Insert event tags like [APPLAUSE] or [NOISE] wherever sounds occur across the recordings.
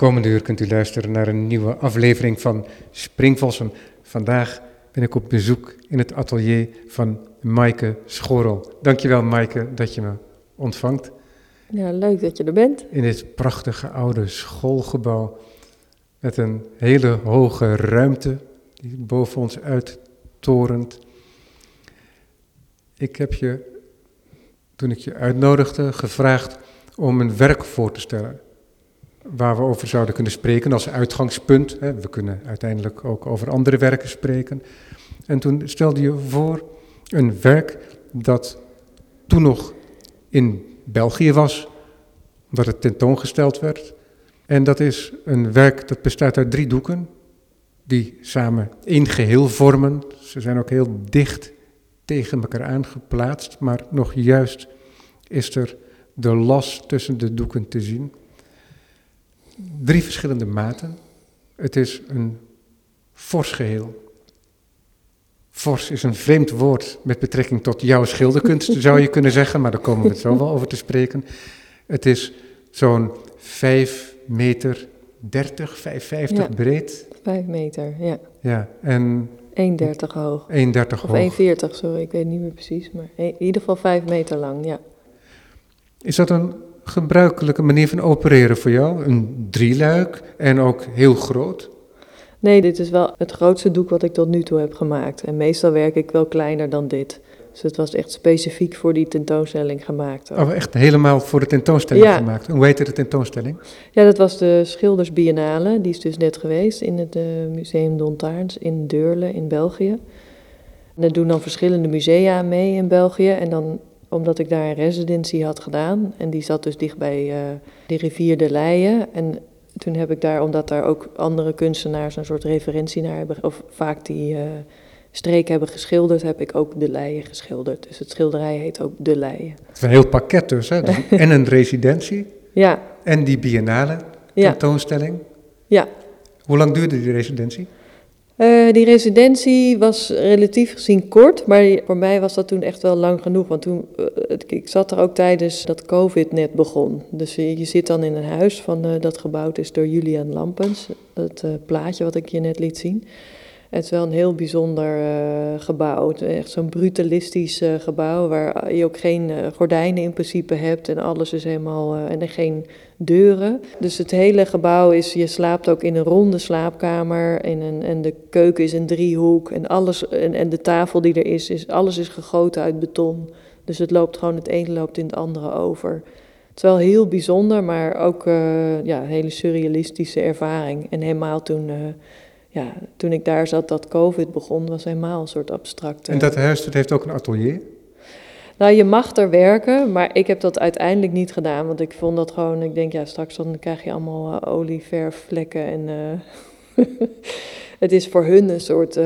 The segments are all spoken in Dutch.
Komende uur kunt u luisteren naar een nieuwe aflevering van Springvossen. Vandaag ben ik op bezoek in het atelier van Maaike Schorel. Dankjewel Maaike dat je me ontvangt. Ja, leuk dat je er bent. In dit prachtige oude schoolgebouw met een hele hoge ruimte die boven ons uittorent. Ik heb je, toen ik je uitnodigde, gevraagd om een werk voor te stellen waar we over zouden kunnen spreken als uitgangspunt. We kunnen uiteindelijk ook over andere werken spreken. En toen stelde je voor een werk dat toen nog in België was, omdat het tentoongesteld werd. En dat is een werk dat bestaat uit drie doeken, die samen één geheel vormen. Ze zijn ook heel dicht tegen elkaar aangeplaatst, maar nog juist is er de las tussen de doeken te zien drie verschillende maten. Het is een fors geheel. Fors is een vreemd woord met betrekking tot jouw schilderkunst, zou je kunnen zeggen, maar daar komen we het zo wel over te spreken. Het is zo'n 5 meter 30, 550 ja, breed. 5 meter, ja. Ja, en... 1,30 hoog. 1,30 hoog. Of 1,40, sorry, ik weet niet meer precies, maar in ieder geval 5 meter lang, ja. Is dat een gebruikelijke manier van opereren voor jou? Een drieluik en ook heel groot? Nee, dit is wel het grootste doek wat ik tot nu toe heb gemaakt. En meestal werk ik wel kleiner dan dit. Dus het was echt specifiek voor die tentoonstelling gemaakt. Oh, echt helemaal voor de tentoonstelling gemaakt? Hoe heette de tentoonstelling? Ja, dat was de Schilders Biennale. Die is dus net geweest in het uh, Museum Dontaarns in Deurle in België. En daar doen dan verschillende musea mee in België. En dan omdat ik daar een residency had gedaan. En die zat dus dicht bij uh, de rivier de Leie. En toen heb ik daar, omdat daar ook andere kunstenaars een soort referentie naar hebben, of vaak die uh, streek hebben geschilderd, heb ik ook de Leie geschilderd. Dus het schilderij heet ook De Leie. Het is een heel pakket dus, hè? [LAUGHS] en een residentie. Ja. En die biennale tentoonstelling. Ja. Hoe lang duurde die residentie? Uh, die residentie was relatief gezien kort, maar voor mij was dat toen echt wel lang genoeg. Want toen, uh, ik zat er ook tijdens dat COVID net begon. Dus je, je zit dan in een huis van, dat gebouwd is door Julian Lampens. Dat plaatje wat ik je net liet zien. Het is wel een heel bijzonder uh, gebouw. Echt zo'n brutalistisch uh, gebouw waar je ook geen uh, gordijnen in principe hebt en alles is helemaal en er geen deuren. Dus het hele gebouw is, je slaapt ook in een ronde slaapkamer in een, en de keuken is een driehoek en alles en, en de tafel die er is, is, alles is gegoten uit beton. Dus het loopt gewoon, het een loopt in het andere over. Het is wel heel bijzonder, maar ook ja, een hele surrealistische ervaring. En helemaal toen ja, toen ik daar zat dat COVID begon, was helemaal een soort abstracte. En dat huis, dat heeft ook een atelier? Nou, je mag er werken, maar ik heb dat uiteindelijk niet gedaan. Want ik vond dat gewoon, ik denk, ja, straks dan krijg je allemaal uh, olieverfvlekken. En uh, [LAUGHS] het is voor hun een soort, uh,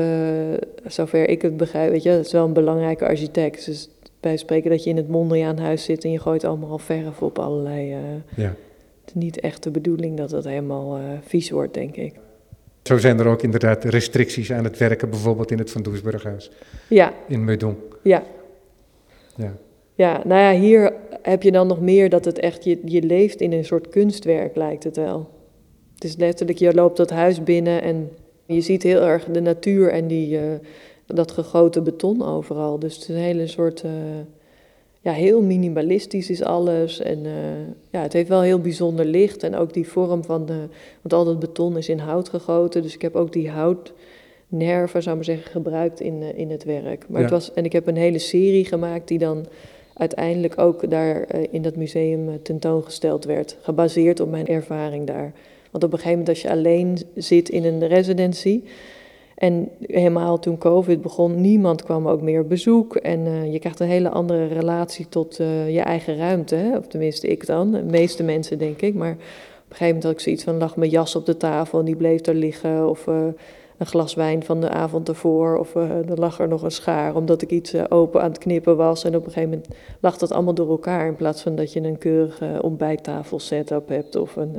zover ik het begrijp, weet je, het is wel een belangrijke architect. Dus bij spreken dat je in het Mondriaan huis zit en je gooit allemaal verf op allerlei... ja. Het is niet echt de bedoeling dat het helemaal vies wordt, denk ik. Zo zijn er ook inderdaad restricties aan het werken, bijvoorbeeld in het Van Doesburghuis. Ja. In Meudon. Ja. Ja. Ja, nou ja, hier heb je dan nog meer dat het echt, je, je leeft in een soort kunstwerk, lijkt het wel. Het is letterlijk, je loopt dat huis binnen en je ziet heel erg de natuur en die, uh, dat gegoten beton overal. Dus het is een hele soort... Uh, ja, heel minimalistisch is alles. En uh, ja, het heeft wel heel bijzonder licht. En ook die vorm van de. Want al dat beton is in hout gegoten. Dus ik heb ook die houtnerven, zou maar zeggen, gebruikt in, uh, in het werk. Maar het was, en ik heb een hele serie gemaakt die dan uiteindelijk ook daar uh, in dat museum tentoongesteld werd. Gebaseerd op mijn ervaring daar. Want op een gegeven moment, als je alleen zit in een residency en helemaal toen COVID begon, niemand kwam ook meer bezoek. En uh, je krijgt een hele andere relatie tot uh, je eigen ruimte. Hè? Of tenminste, ik dan. De meeste mensen, denk ik. Maar op een gegeven moment had ik zoiets van: lag mijn jas op de tafel en die bleef er liggen. Of uh, een glas wijn van de avond ervoor. Of er lag er nog een schaar omdat ik iets open aan het knippen was. En op een gegeven moment lag dat allemaal door elkaar. In plaats van dat je een keurige ontbijttafel setup hebt. Of een,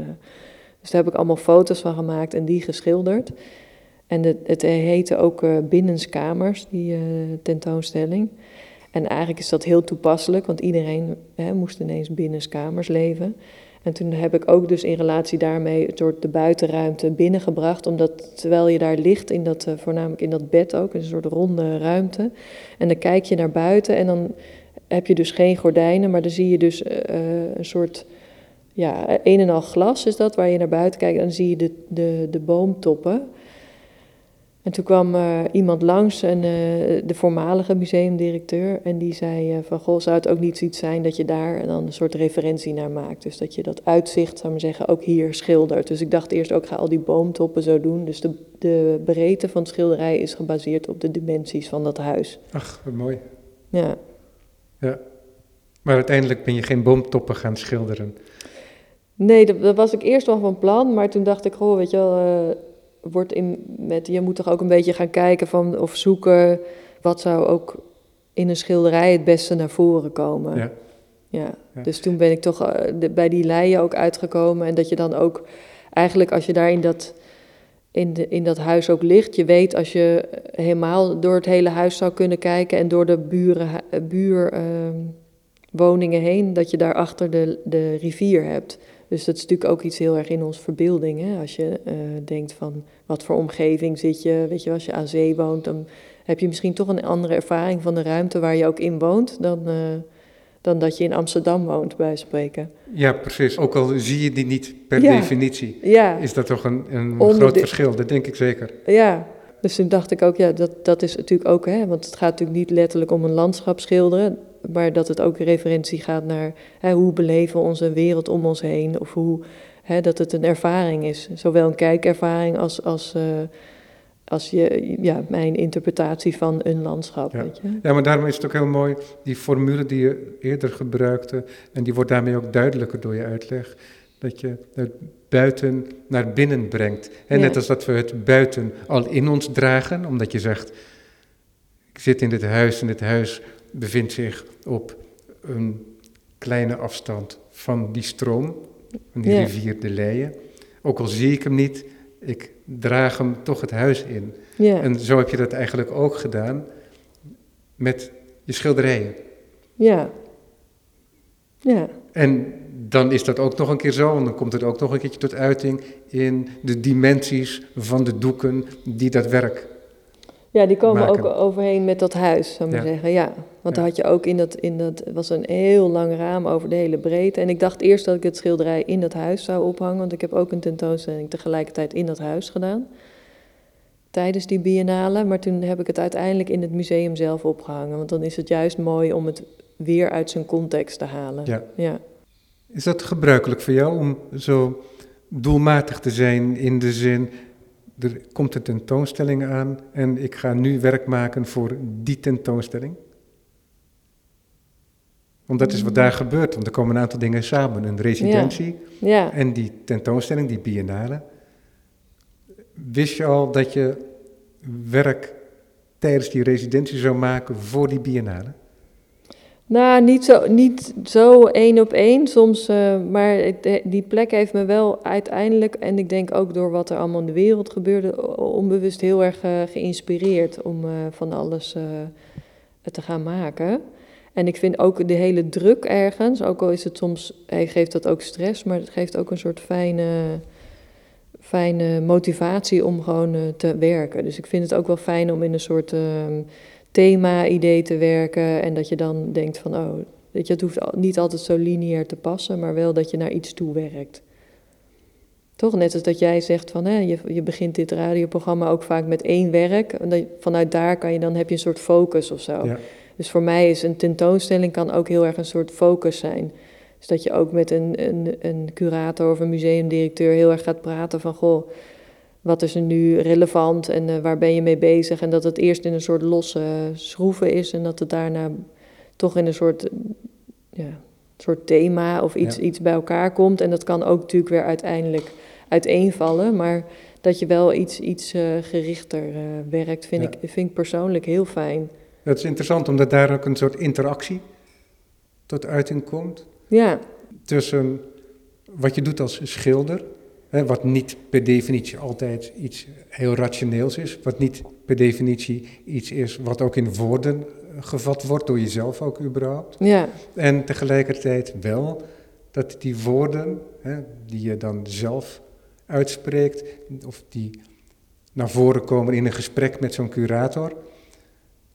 dus daar heb ik allemaal foto's van gemaakt en die geschilderd. En het, het heette ook uh, Binnenskamers, die uh, tentoonstelling. En eigenlijk is dat heel toepasselijk, want iedereen hè, moest ineens binnenskamers leven. En toen heb ik ook dus in relatie daarmee het soort de buitenruimte binnengebracht. Omdat terwijl je daar ligt, in dat, eh, voornamelijk in dat bed ook, een soort ronde ruimte. En dan kijk je naar buiten en dan heb je dus geen gordijnen, maar dan zie je dus een soort ja, een en al glas is dat, waar je naar buiten kijkt en dan zie je de, de, de boomtoppen. En toen kwam uh, iemand langs, en, uh, de voormalige museumdirecteur, en die zei uh, van, goh, zou het ook niet zoiets zijn dat je daar dan een soort referentie naar maakt? Dus dat je dat uitzicht, zou maar zeggen, ook hier schildert. Dus ik dacht eerst ook, ga al die boomtoppen zo doen. Dus de, de breedte van het schilderij is gebaseerd op de dimensies van dat huis. Ach, wat mooi. Ja. Ja. Maar uiteindelijk ben je geen boomtoppen gaan schilderen. Nee, dat, dat was ik eerst wel van plan, maar toen dacht ik, goh, weet je wel wordt in, met, je moet toch ook een beetje gaan kijken van, of zoeken wat zou ook in een schilderij het beste naar voren komen. Ja. Ja, dus toen ben ik toch uh, de, bij die leien ook uitgekomen. En dat je dan ook eigenlijk als je daar in dat, in, de, in dat huis ook ligt, je weet als je helemaal door het hele huis zou kunnen kijken en door de buren, buurwoningen uh, heen, dat je daarachter de, de rivier hebt. Dus dat is natuurlijk ook iets heel erg in ons verbeelding. Hè? Als je uh, denkt van wat voor omgeving zit je, weet je, als je aan zee woont, dan heb je misschien toch een andere ervaring van de ruimte waar je ook in woont dan, uh, dan dat je in Amsterdam woont, bij spreken. Ja, precies. Ook al zie je die niet per ja. definitie, ja. is dat toch een, een groot verschil, dat denk ik zeker. Ja, dus toen dacht ik ook, ja, dat, dat is natuurlijk ook, hè, want het gaat natuurlijk niet letterlijk om een landschap schilderen maar dat het ook referentie gaat naar hè, hoe beleven we onze wereld om ons heen. Of hoe, hè, dat het een ervaring is. Zowel een kijkervaring als, als, uh, als je, ja, mijn interpretatie van een landschap. Ja. Weet je? ja, maar daarom is het ook heel mooi, die formule die je eerder gebruikte, en die wordt daarmee ook duidelijker door je uitleg, dat je het buiten naar binnen brengt. En ja. net als dat we het buiten al in ons dragen, omdat je zegt, ik zit in dit huis, en dit huis bevindt zich op een kleine afstand van die stroom, van die Ja. rivier de Leie. Ook al zie ik hem niet, ik draag hem toch het huis in. Ja, En zo heb je dat eigenlijk ook gedaan met je schilderijen. ja. Ja, En dan is dat ook nog een keer zo, en dan komt het ook nog een keertje tot uiting in de dimensies van de doeken die dat werk. ja, die komen Maken. ook overheen met dat huis, zou ik maar zeggen. Ja, want Ja. dan had je ook in dat, in dat, was een heel lang raam over de hele breedte. En ik dacht eerst dat ik het schilderij in dat huis zou ophangen, want ik heb ook een tentoonstelling tegelijkertijd in dat huis gedaan. Tijdens die biennale, maar toen heb ik het uiteindelijk in het museum zelf opgehangen. Want dan is het juist mooi om het weer uit zijn context te halen. Ja. ja. Is dat gebruikelijk voor jou om zo doelmatig te zijn in de zin, er komt een tentoonstelling aan en ik ga nu werk maken voor die tentoonstelling? Want dat is wat daar gebeurt, want er komen een aantal dingen samen. Een residentie Ja. en die tentoonstelling, die biennale. Wist je al dat je werk tijdens die residentie zou maken voor die biennale? Nou, niet zo, niet zo één op één soms, eh, maar het- de- die plek heeft me wel uiteindelijk, en ik denk ook door wat er allemaal in de wereld gebeurde, onbewust heel erg eh, geïnspireerd om eh, van alles eh, te gaan maken. En ik vind ook de hele druk ergens, ook al is het soms, hij geeft dat ook stress, maar het geeft ook een soort fijne, fijne motivatie om gewoon eh, te werken. Dus ik vind het ook wel fijn om in een soort ehm, thema-idee te werken. En dat je dan denkt van, oh, weet je, het hoeft niet altijd zo lineair te passen, maar wel dat je naar iets toe werkt. Toch net als dat jij zegt van, hè, je, je begint dit radioprogramma ook vaak met één werk. En dat, vanuit daar kan je dan heb je een soort focus of zo. Ja. Dus voor mij is een tentoonstelling kan ook heel erg een soort focus zijn. Dus dat je ook met een, een, een curator of een museumdirecteur heel erg gaat praten van, goh, wat is er nu relevant en eh, waar ben je mee bezig? En dat het eerst in een soort losse schroeven is en dat het daarna toch in een soort, ja, soort thema of iets, Ja. iets bij elkaar komt. En dat kan ook natuurlijk weer uiteindelijk uiteenvallen, maar dat je wel iets, iets eh, gerichter eh, werkt, vind, Ja. ik, vind ik persoonlijk heel fijn. Dat is interessant, omdat daar ook een soort interactie tot uiting komt. Ja, tussen wat je doet als schilder, hè, wat niet per definitie altijd iets heel rationeels is, wat niet per definitie iets is wat ook in woorden eh, gevat wordt door jezelf ook überhaupt, ja, en tegelijkertijd wel dat die woorden, hè, die je dan zelf uitspreekt, of die naar voren komen in een gesprek met zo'n curator,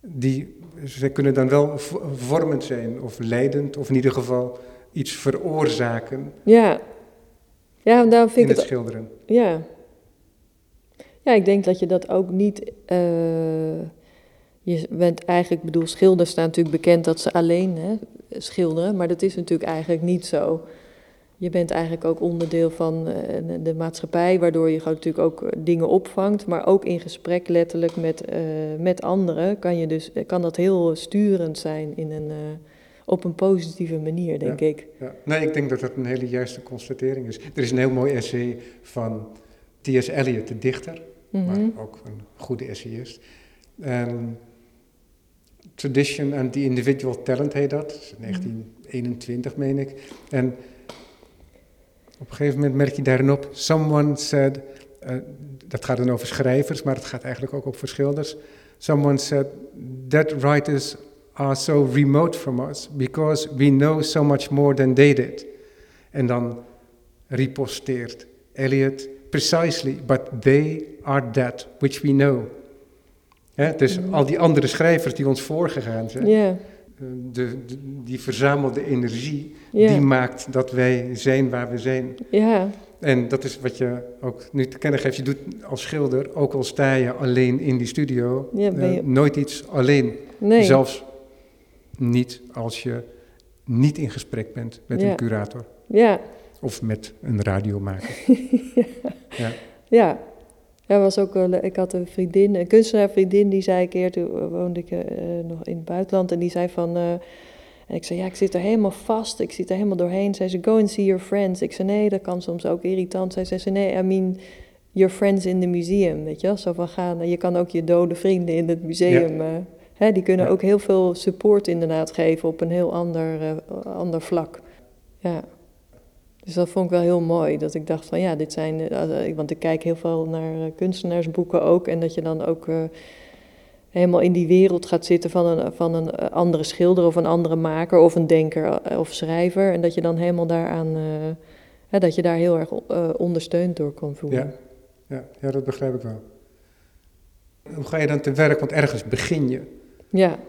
die, ze kunnen dan wel vormend zijn of leidend, of in ieder geval iets veroorzaken. Ja, ja daarom vind ik het, het schilderen. Ja. ja, ik denk dat je dat ook niet. Uh, je bent eigenlijk, bedoel, schilders staan natuurlijk bekend dat ze alleen hè, schilderen, maar dat is natuurlijk eigenlijk niet zo. Je bent eigenlijk ook onderdeel van uh, de maatschappij, waardoor je gewoon natuurlijk ook dingen opvangt, maar ook in gesprek letterlijk met, uh, met anderen kan, je dus, kan dat heel sturend zijn in een op een positieve manier, denk ik. Ja. Nee, ik denk dat dat een hele juiste constatering is. Er is een heel mooi essay van T.S. Eliot, de dichter, maar Mhm. ook een goede essayist. En Tradition and the Individual Talent heet dat, dat is 1921 meen ik. En op een gegeven moment merk je daarin op, someone said, uh, dat gaat dan over schrijvers, maar het gaat eigenlijk ook over schilders. Someone said that writers are so remote from us because we know so much more than they did. En dan riposteert Eliot, precisely, but they are that which we know. Hè, dus Mhm. al die andere schrijvers die ons voorgegaan zijn, eh, de, de- die verzamelde energie, ja, die maakt dat wij zijn waar we zijn. ja, En dat is wat je ook nu te kennen geeft. Je doet als schilder, ook al sta je alleen in die studio, Ja, eh, nooit iets alleen. nee. Zelfs niet als je niet in gesprek bent met Ja. een curator Ja, of met een radiomaker. [LAUGHS] ja. ja. Ja, was ook wel, ik had een vriendin, een kunstenaarvriendin, die zei een keer, toen woonde ik eh, nog in het buitenland, en die zei van, eh, en ik zei, ja, ik zit er helemaal vast, ik zit er helemaal doorheen. Zei, go and see your friends. Ik zei, nee, dat kan soms ook irritant zijn. Zij zei, nee, I mean, your friends in the museum, weet je wel. Zo van, gaan, je kan ook je dode vrienden in het museum, eh, hè, die kunnen Ja. ook heel veel support inderdaad geven op een heel ander, eh, ander vlak. Ja. Dus dat vond ik wel heel mooi, dat ik dacht van ja, dit zijn, eh, eh, want ik kijk heel veel naar eh, kunstenaarsboeken ook en dat je dan ook helemaal in die wereld gaat zitten van een, van een andere schilder of een andere maker of een denker of schrijver en dat je dan helemaal daaraan, hè, dat je daar heel erg ondersteund door kan voelen. Ja. Ja, ja, dat begrijp ik wel. Hoe ga je dan te werk? Want ergens begin je. ja.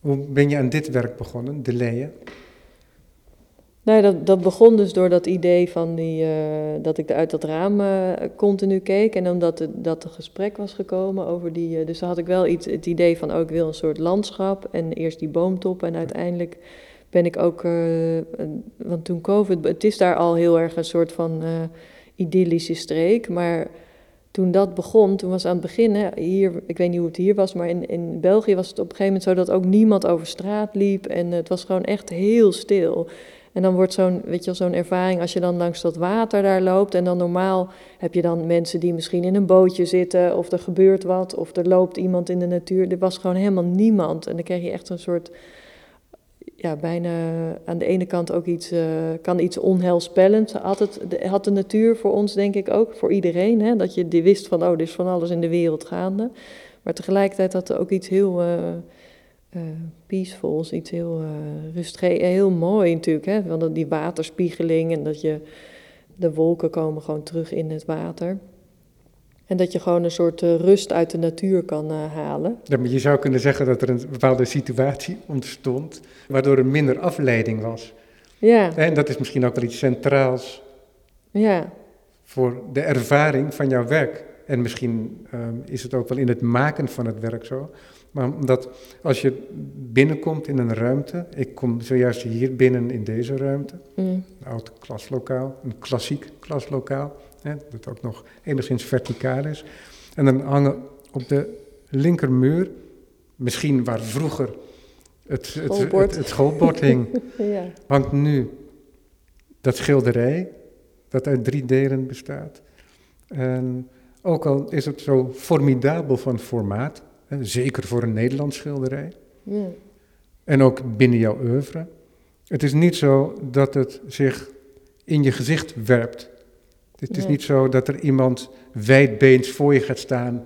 Hoe ben je aan dit werk begonnen, de leien? Nou, dat, dat begon dus door dat idee van die, eh, dat ik uit dat raam eh, continu keek. En omdat het, dat er gesprek was gekomen over die. eh, dus dan had ik wel iets, het idee van, oh, ik wil een soort landschap. En eerst die boomtop. En uiteindelijk ben ik ook. want toen COVID. Het is daar al heel erg een soort van idyllische streek. Maar toen dat begon, toen was aan het begin, hè, hier, ik weet niet hoe het hier was, maar in, in België was het op een gegeven moment zo dat ook niemand over straat liep. En het was gewoon echt heel stil. En dan wordt zo'n, weet je wel, zo'n ervaring als je dan langs dat water daar loopt. En dan normaal heb je dan mensen die misschien in een bootje zitten. Of er gebeurt wat. Of er loopt iemand in de natuur. Er was gewoon helemaal niemand. En dan kreeg je echt een soort, ja, bijna aan de ene kant ook iets, eh, kan iets onheilspellends. Had, het, had de natuur voor ons denk ik ook, voor iedereen. Hè, dat je die wist van, oh, er is van alles in de wereld gaande. Maar tegelijkertijd had er ook iets heel... eh, eh peacefuls, iets heel uh, rustgevend, heel mooi natuurlijk. Hè? Want die waterspiegeling en dat je de wolken komen gewoon terug in het water. En dat je gewoon een soort uh, rust uit de natuur kan uh, halen. Ja, maar je zou kunnen zeggen dat er een bepaalde situatie [LAUGHS] ontstond, waardoor er minder afleiding was. Ja. En dat is misschien ook wel iets centraals ja. voor de ervaring van jouw werk. En misschien um, is het ook wel in het maken van het werk zo. Maar omdat als je binnenkomt in een ruimte, ik kom zojuist hier binnen in deze ruimte, mm. een oud klaslokaal, een klassiek klaslokaal, hè, dat ook nog enigszins verticaal is. En dan hangen op de linkermuur, misschien waar vroeger het schoolbord, het, het, het schoolbord hing, [LAUGHS] ja. hangt nu dat schilderij, dat uit drie delen bestaat. En ook al is het zo formidabel van formaat, Zeker voor een Nederlands schilderij. Ja. En ook binnen jouw oeuvre. Het is niet zo dat het zich in je gezicht werpt. Het is niet zo dat er iemand wijdbeens voor je gaat staan.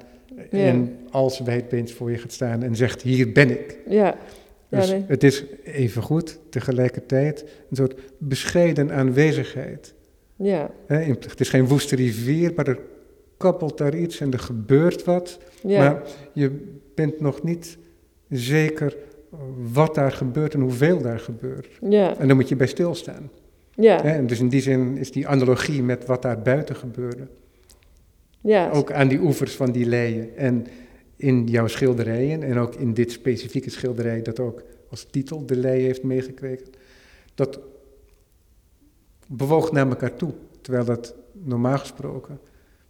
Ja. En als wijdbeens voor je gaat staan en zegt: Hier ben ik. Ja. Dus nee. het is evengoed tegelijkertijd een soort bescheiden aanwezigheid. Ja, het is geen woeste rivier, maar er kabbelt daar iets en er gebeurt wat. ja, Maar je bent nog niet zeker wat daar gebeurt en hoeveel daar gebeurt. ja, En dan moet je bij stilstaan. ja? En dus in die zin is die analogie met wat daar buiten gebeurde. ja, Ook aan die oevers van die leien. En in jouw schilderijen, en ook in dit specifieke schilderij, dat ook als titel de leien heeft meegekregen. Dat bewoog naar elkaar toe. Terwijl dat normaal gesproken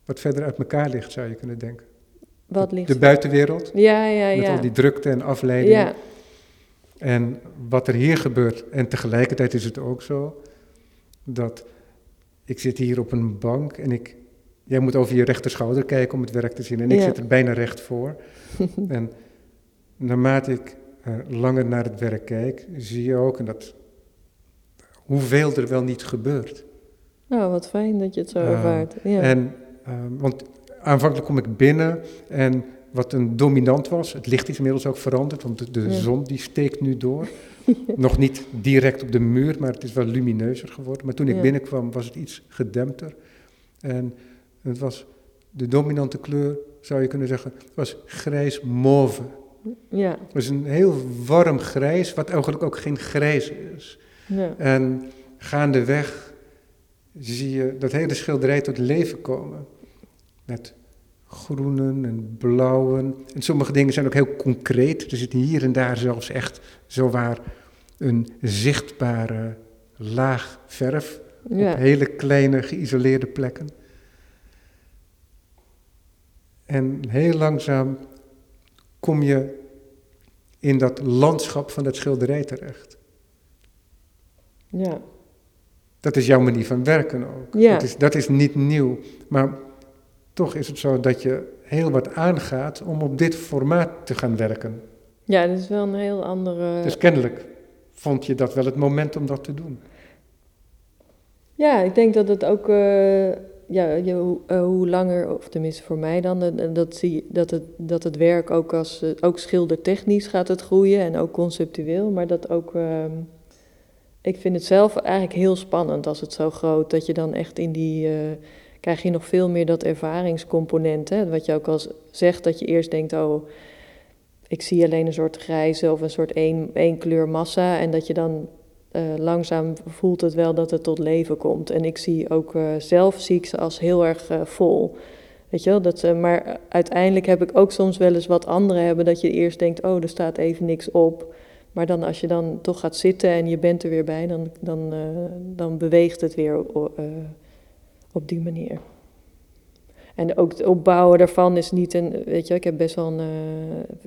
wat verder uit elkaar ligt, zou je kunnen denken. wat ligt De buitenwereld, Ja, ja, met ja. al die drukte en afleiding. Ja, En wat er hier gebeurt, en tegelijkertijd is het ook zo dat ik zit hier op een bank en ik, jij moet over je rechterschouder kijken om het werk te zien en ik Ja. zit er bijna recht voor. [LAUGHS] en naarmate ik eh, langer naar het werk kijk, zie je ook en dat, hoeveel er wel niet gebeurt. nou wat fijn dat je het zo Ah, ervaart. Ja. En, ehm, want aanvankelijk kom ik binnen en wat een dominant was, het licht is inmiddels ook veranderd, want de, de Ja. zon die steekt nu door. [LAUGHS] Nog niet direct op de muur, maar het is wel lumineuzer geworden. Maar toen ik Ja. binnenkwam was het iets gedempter. En het was de dominante kleur, zou je kunnen zeggen, was grijs mauve. ja, Het was een heel warm grijs, wat eigenlijk ook geen grijs is. ja, En gaandeweg zie je dat hele schilderij tot leven komen. Met groenen en blauwen. En sommige dingen zijn ook heel concreet. Er zit hier en daar zelfs echt zowaar een zichtbare laag verf. ja, Op hele kleine geïsoleerde plekken. En heel langzaam kom je in dat landschap van dat schilderij terecht. ja, Dat is jouw manier van werken ook. Ja. Dat, is, dat is niet nieuw. Maar toch is het zo dat je heel wat aangaat om op dit formaat te gaan werken. ja, dat is wel een heel andere... Dus kennelijk vond je dat wel het moment om dat te doen. Ja, ik denk dat het ook, eh, ja, je, hoe- eh, hoe langer, of tenminste voor mij dan, dat, zie, dat, het, dat het werk ook als, eh, ook schildertechnisch gaat het groeien en ook conceptueel, maar dat ook, ehm, ik vind het zelf eigenlijk heel spannend als het zo groot, dat je dan echt in die, krijg je nog veel meer dat ervaringscomponent, hè, wat je ook al zegt, dat je eerst denkt, oh, ik zie alleen een soort grijze of een soort één, één kleur massa en dat je dan eh, langzaam voelt het wel dat het tot leven komt. En ik zie ook eh, zelf zie ik ze als heel erg eh, vol. Weet je wel, dat, maar uiteindelijk heb ik ook soms wel eens wat anderen hebben dat je eerst denkt, oh, er staat even niks op. Maar dan als je dan toch gaat zitten en je bent er weer bij, dan, dan, dan beweegt het weer op die manier. En ook het opbouwen daarvan is niet een, weet je, ik heb best wel een,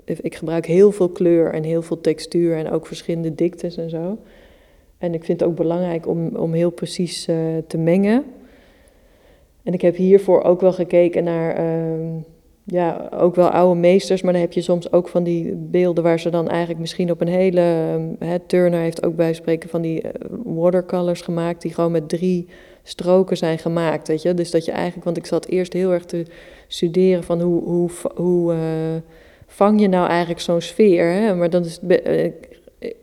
eh, ik gebruik heel veel kleur en heel veel textuur en ook verschillende diktes en zo. En ik vind het ook belangrijk om, om heel precies eh, te mengen. En ik heb hiervoor ook wel gekeken naar, ehm, ja, ook wel oude meesters, maar dan heb je soms ook van die beelden waar ze dan eigenlijk misschien op een hele, ehm, Turner heeft ook bij spreken van die eh, watercolors gemaakt, die gewoon met drie stroken zijn gemaakt, weet je. Dus dat je eigenlijk, want ik zat eerst heel erg te studeren van hoe, hoe, hoe eh, vang je nou eigenlijk zo'n sfeer, hè? maar dan is het eh,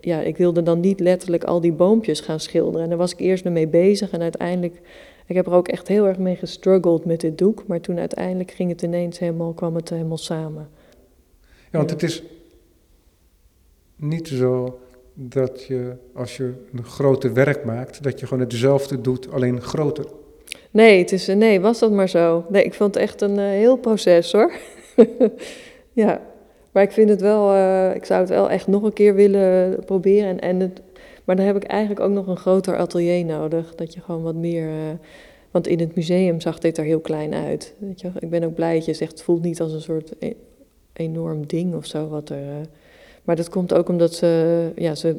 ja, ik wilde dan niet letterlijk al die boompjes gaan schilderen. En daar was ik eerst mee bezig en uiteindelijk, ik heb er ook echt heel erg mee gestruggeld met dit doek, maar toen uiteindelijk ging het ineens helemaal, kwam het helemaal samen. Ja, want het is niet zo dat je, als je een groter werk maakt, dat je gewoon hetzelfde doet, alleen groter. Nee, het is, nee, was dat maar zo. Nee, ik vond het echt een eh, heel proces hoor. [LAUGHS] ja, maar ik vind het wel, eh, ik zou het wel echt nog een keer willen proberen. En, en het, maar dan heb ik eigenlijk ook nog een groter atelier nodig. Dat je gewoon wat meer, eh, want in het museum zag dit er heel klein uit. Weet je, ik ben ook blij dat je zegt, het voelt niet als een soort e- enorm ding of zo wat er... maar dat komt ook omdat ze, ja, ze...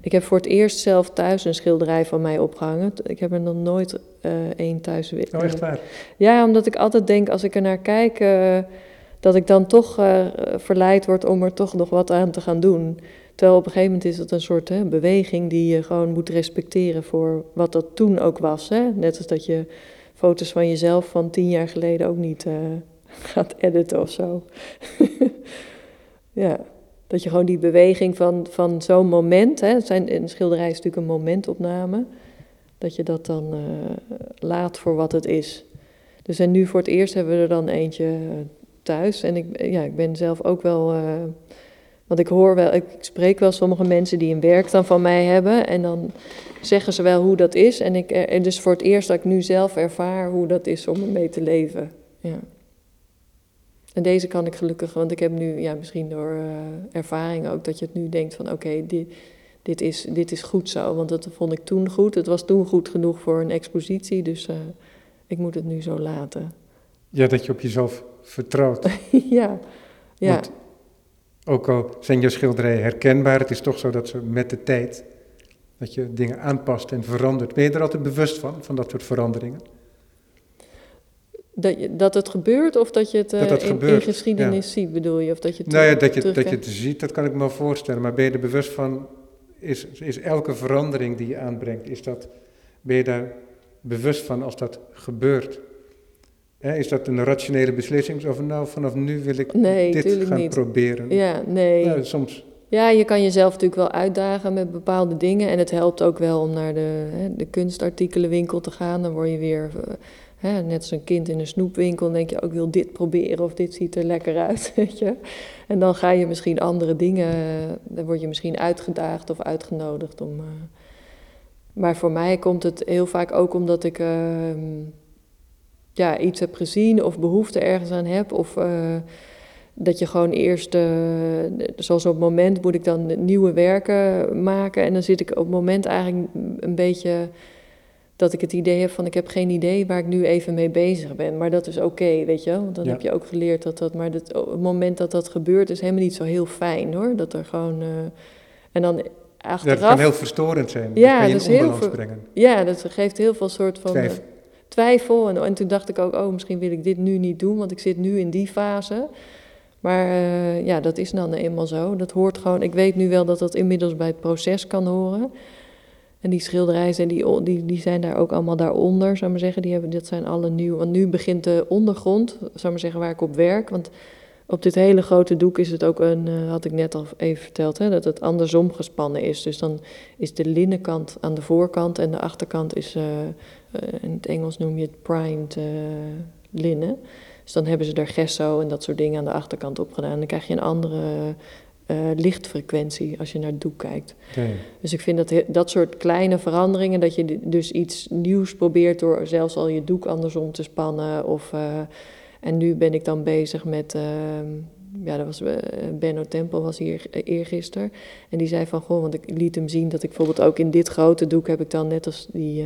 Ik heb voor het eerst zelf thuis een schilderij van mij opgehangen. Ik heb er nog nooit eh één thuis... wi- Nou, echt waar. ja, omdat ik altijd denk, als ik er naar kijk, eh, dat ik dan toch eh, verleid word om er toch nog wat aan te gaan doen. Terwijl op een gegeven moment is het een soort hè, beweging die je gewoon moet respecteren voor wat dat toen ook was. Hè? Net als dat je foto's van jezelf van tien jaar geleden ook niet [LAUGHS] gaat editen of zo. [LAUGHS] ja, Dat je gewoon die beweging van, van zo'n moment, hè, zijn, een schilderij is natuurlijk een momentopname, dat je dat dan uh, laat voor wat het is. Dus en nu voor het eerst hebben we er dan eentje eh, thuis. En ik, ja, ik ben zelf ook wel. Uh, want ik hoor wel, ik spreek wel sommige mensen die een werk dan van mij hebben. En dan zeggen ze wel hoe dat is. En ik, en dus voor het eerst dat ik nu zelf ervaar hoe dat is om ermee te leven. Ja. En deze kan ik gelukkig, want ik heb nu, ja, misschien door uh, ervaring ook, dat je het nu denkt van oké, dit, dit, is, dit is goed zo. Want dat vond ik toen goed. Het was toen goed genoeg voor een expositie, dus uh, ik moet het nu zo laten. Ja, dat je op jezelf vertrouwt. [LAUGHS] ja, ja. Want ook al zijn je schilderijen herkenbaar, het is toch zo dat ze met de tijd, dat je dingen aanpast en verandert. Ben je er altijd bewust van, van dat soort veranderingen? Dat, je, dat het gebeurt of dat je het, uh, in, in, geschiedenis ziet, bedoel je? Of dat je nou ja, dat je, dat je het ziet, dat kan ik me wel voorstellen. Maar ben je er bewust van, is, is elke verandering die je aanbrengt, is dat, ben je daar bewust van als dat gebeurt? is dat een rationele beslissing? Of nou, vanaf nu wil ik dit gaan proberen? Ja, nee. Nou, soms. Ja, je kan jezelf natuurlijk wel uitdagen met bepaalde dingen. En het helpt ook wel om naar de, hè, de kunstartikelenwinkel te gaan. Dan word je weer, eh, net als een kind in een snoepwinkel, denk je ook, oh, wil dit proberen of dit ziet er lekker uit, [LAUGHS] weet je. En dan ga je misschien andere dingen, dan word je misschien uitgedaagd of uitgenodigd om... Uh, maar voor mij komt het heel vaak ook omdat ik... Uh, ja, iets heb gezien of behoefte ergens aan heb. Of uh, dat je gewoon eerst, zoals op het moment moet ik dan nieuwe werken maken. En dan zit ik op het moment eigenlijk een beetje dat ik het idee heb van ik heb geen idee waar ik nu even mee bezig ben. Maar dat is oké, weet je Want dan heb je ook geleerd dat dat... Maar dat, op het moment dat dat gebeurt is helemaal niet zo heel fijn hoor. Dat er gewoon... Uh, en dan achteraf... Ja, dat kan heel verstorend zijn. Ja, dat, is heel veel, brengen. Ja, dat geeft heel veel soort van twijfel. En, en, toen dacht ik ook, oh, misschien wil ik dit nu niet doen, want ik zit nu in die fase. Maar uh, ja, dat is dan eenmaal zo. Dat hoort gewoon. Ik weet nu wel dat dat inmiddels bij het proces kan horen. En die schilderijen, die, die, die zijn daar ook allemaal daaronder, zou maar zeggen. Die hebben, dat zijn alle nieuw. Want nu begint de ondergrond, zou maar zeggen, waar ik op werk. Want op dit hele grote doek is het ook een, uh, had ik net al even verteld, hè, dat het andersom gespannen is. Dus dan is de linnenkant aan de voorkant en de achterkant is uh, eh, in het Engels noem je het primed linnen. Dus dan hebben ze er gesso en dat soort dingen aan de achterkant op gedaan. Dan krijg je een andere uh, lichtfrequentie als je naar het doek kijkt. Dus ik vind dat dat soort kleine veranderingen, dat je dus iets nieuws probeert door zelfs al je doek andersom te spannen. Of, uh, en nu ben ik dan bezig met. Uh, ja, dat was Benno Tempel was hier eergisteren. En die zei van goh, want ik liet hem zien dat ik bijvoorbeeld ook in dit grote doek heb ik dan net als die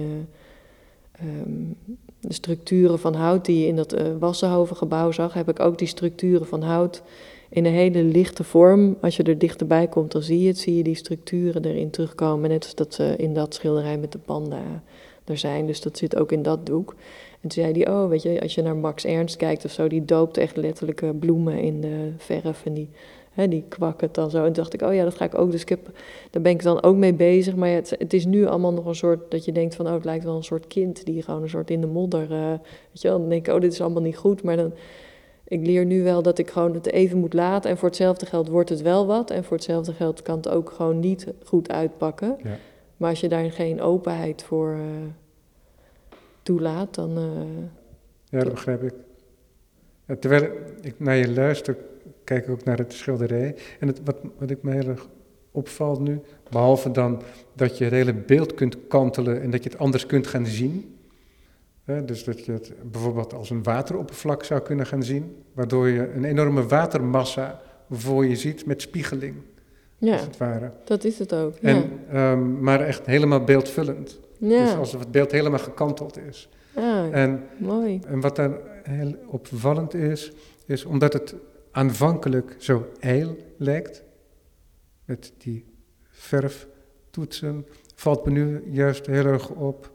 um, de structuren van hout die je in dat uh, Wassenhoven-gebouw zag, heb ik ook die structuren van hout in een hele lichte vorm. Als je er dichterbij komt, dan zie je het, zie je die structuren erin terugkomen. Net als dat ze in dat schilderij met de panda er zijn. Dus dat zit ook in dat doek. En toen zei hij, oh, weet je, als je naar Max Ernst kijkt of zo, die doopt echt letterlijke bloemen in de verf. En die Hè, die dan zo. En toen dacht ik, oh ja, dat ga ik ook. Dus ik heb, daar ben ik dan ook mee bezig. Maar het, het, is nu allemaal nog een soort, dat je denkt van, oh, het lijkt wel een soort kind die gewoon een soort in de modder, uh, weet je wel. Dan denk ik, oh, dit is allemaal niet goed. Maar dan, ik leer nu wel dat ik gewoon het even moet laten. En voor hetzelfde geld wordt het wel wat. En voor hetzelfde geld kan het ook gewoon niet goed uitpakken. Ja. Maar als je daar geen openheid voor uh, toelaat, dan... Uh, ja, dat begrijp ik. terwijl ik naar je luister, kijk ook naar het schilderij. En het, wat, wat ik me heel erg opvalt nu, behalve dan dat je het hele beeld kunt kantelen en dat je het anders kunt gaan zien. Dus dat je het bijvoorbeeld als een wateroppervlak zou kunnen gaan zien, waardoor je een enorme watermassa voor je ziet met spiegeling. Ja, als het ware. dat is het ook. En, um, maar echt helemaal beeldvullend. Ja. Dus als het beeld helemaal gekanteld is. Ah, en, mooi. En wat dan heel opvallend is, is omdat het aanvankelijk zo ijl lijkt, met die verftoetsen, valt me nu juist heel erg op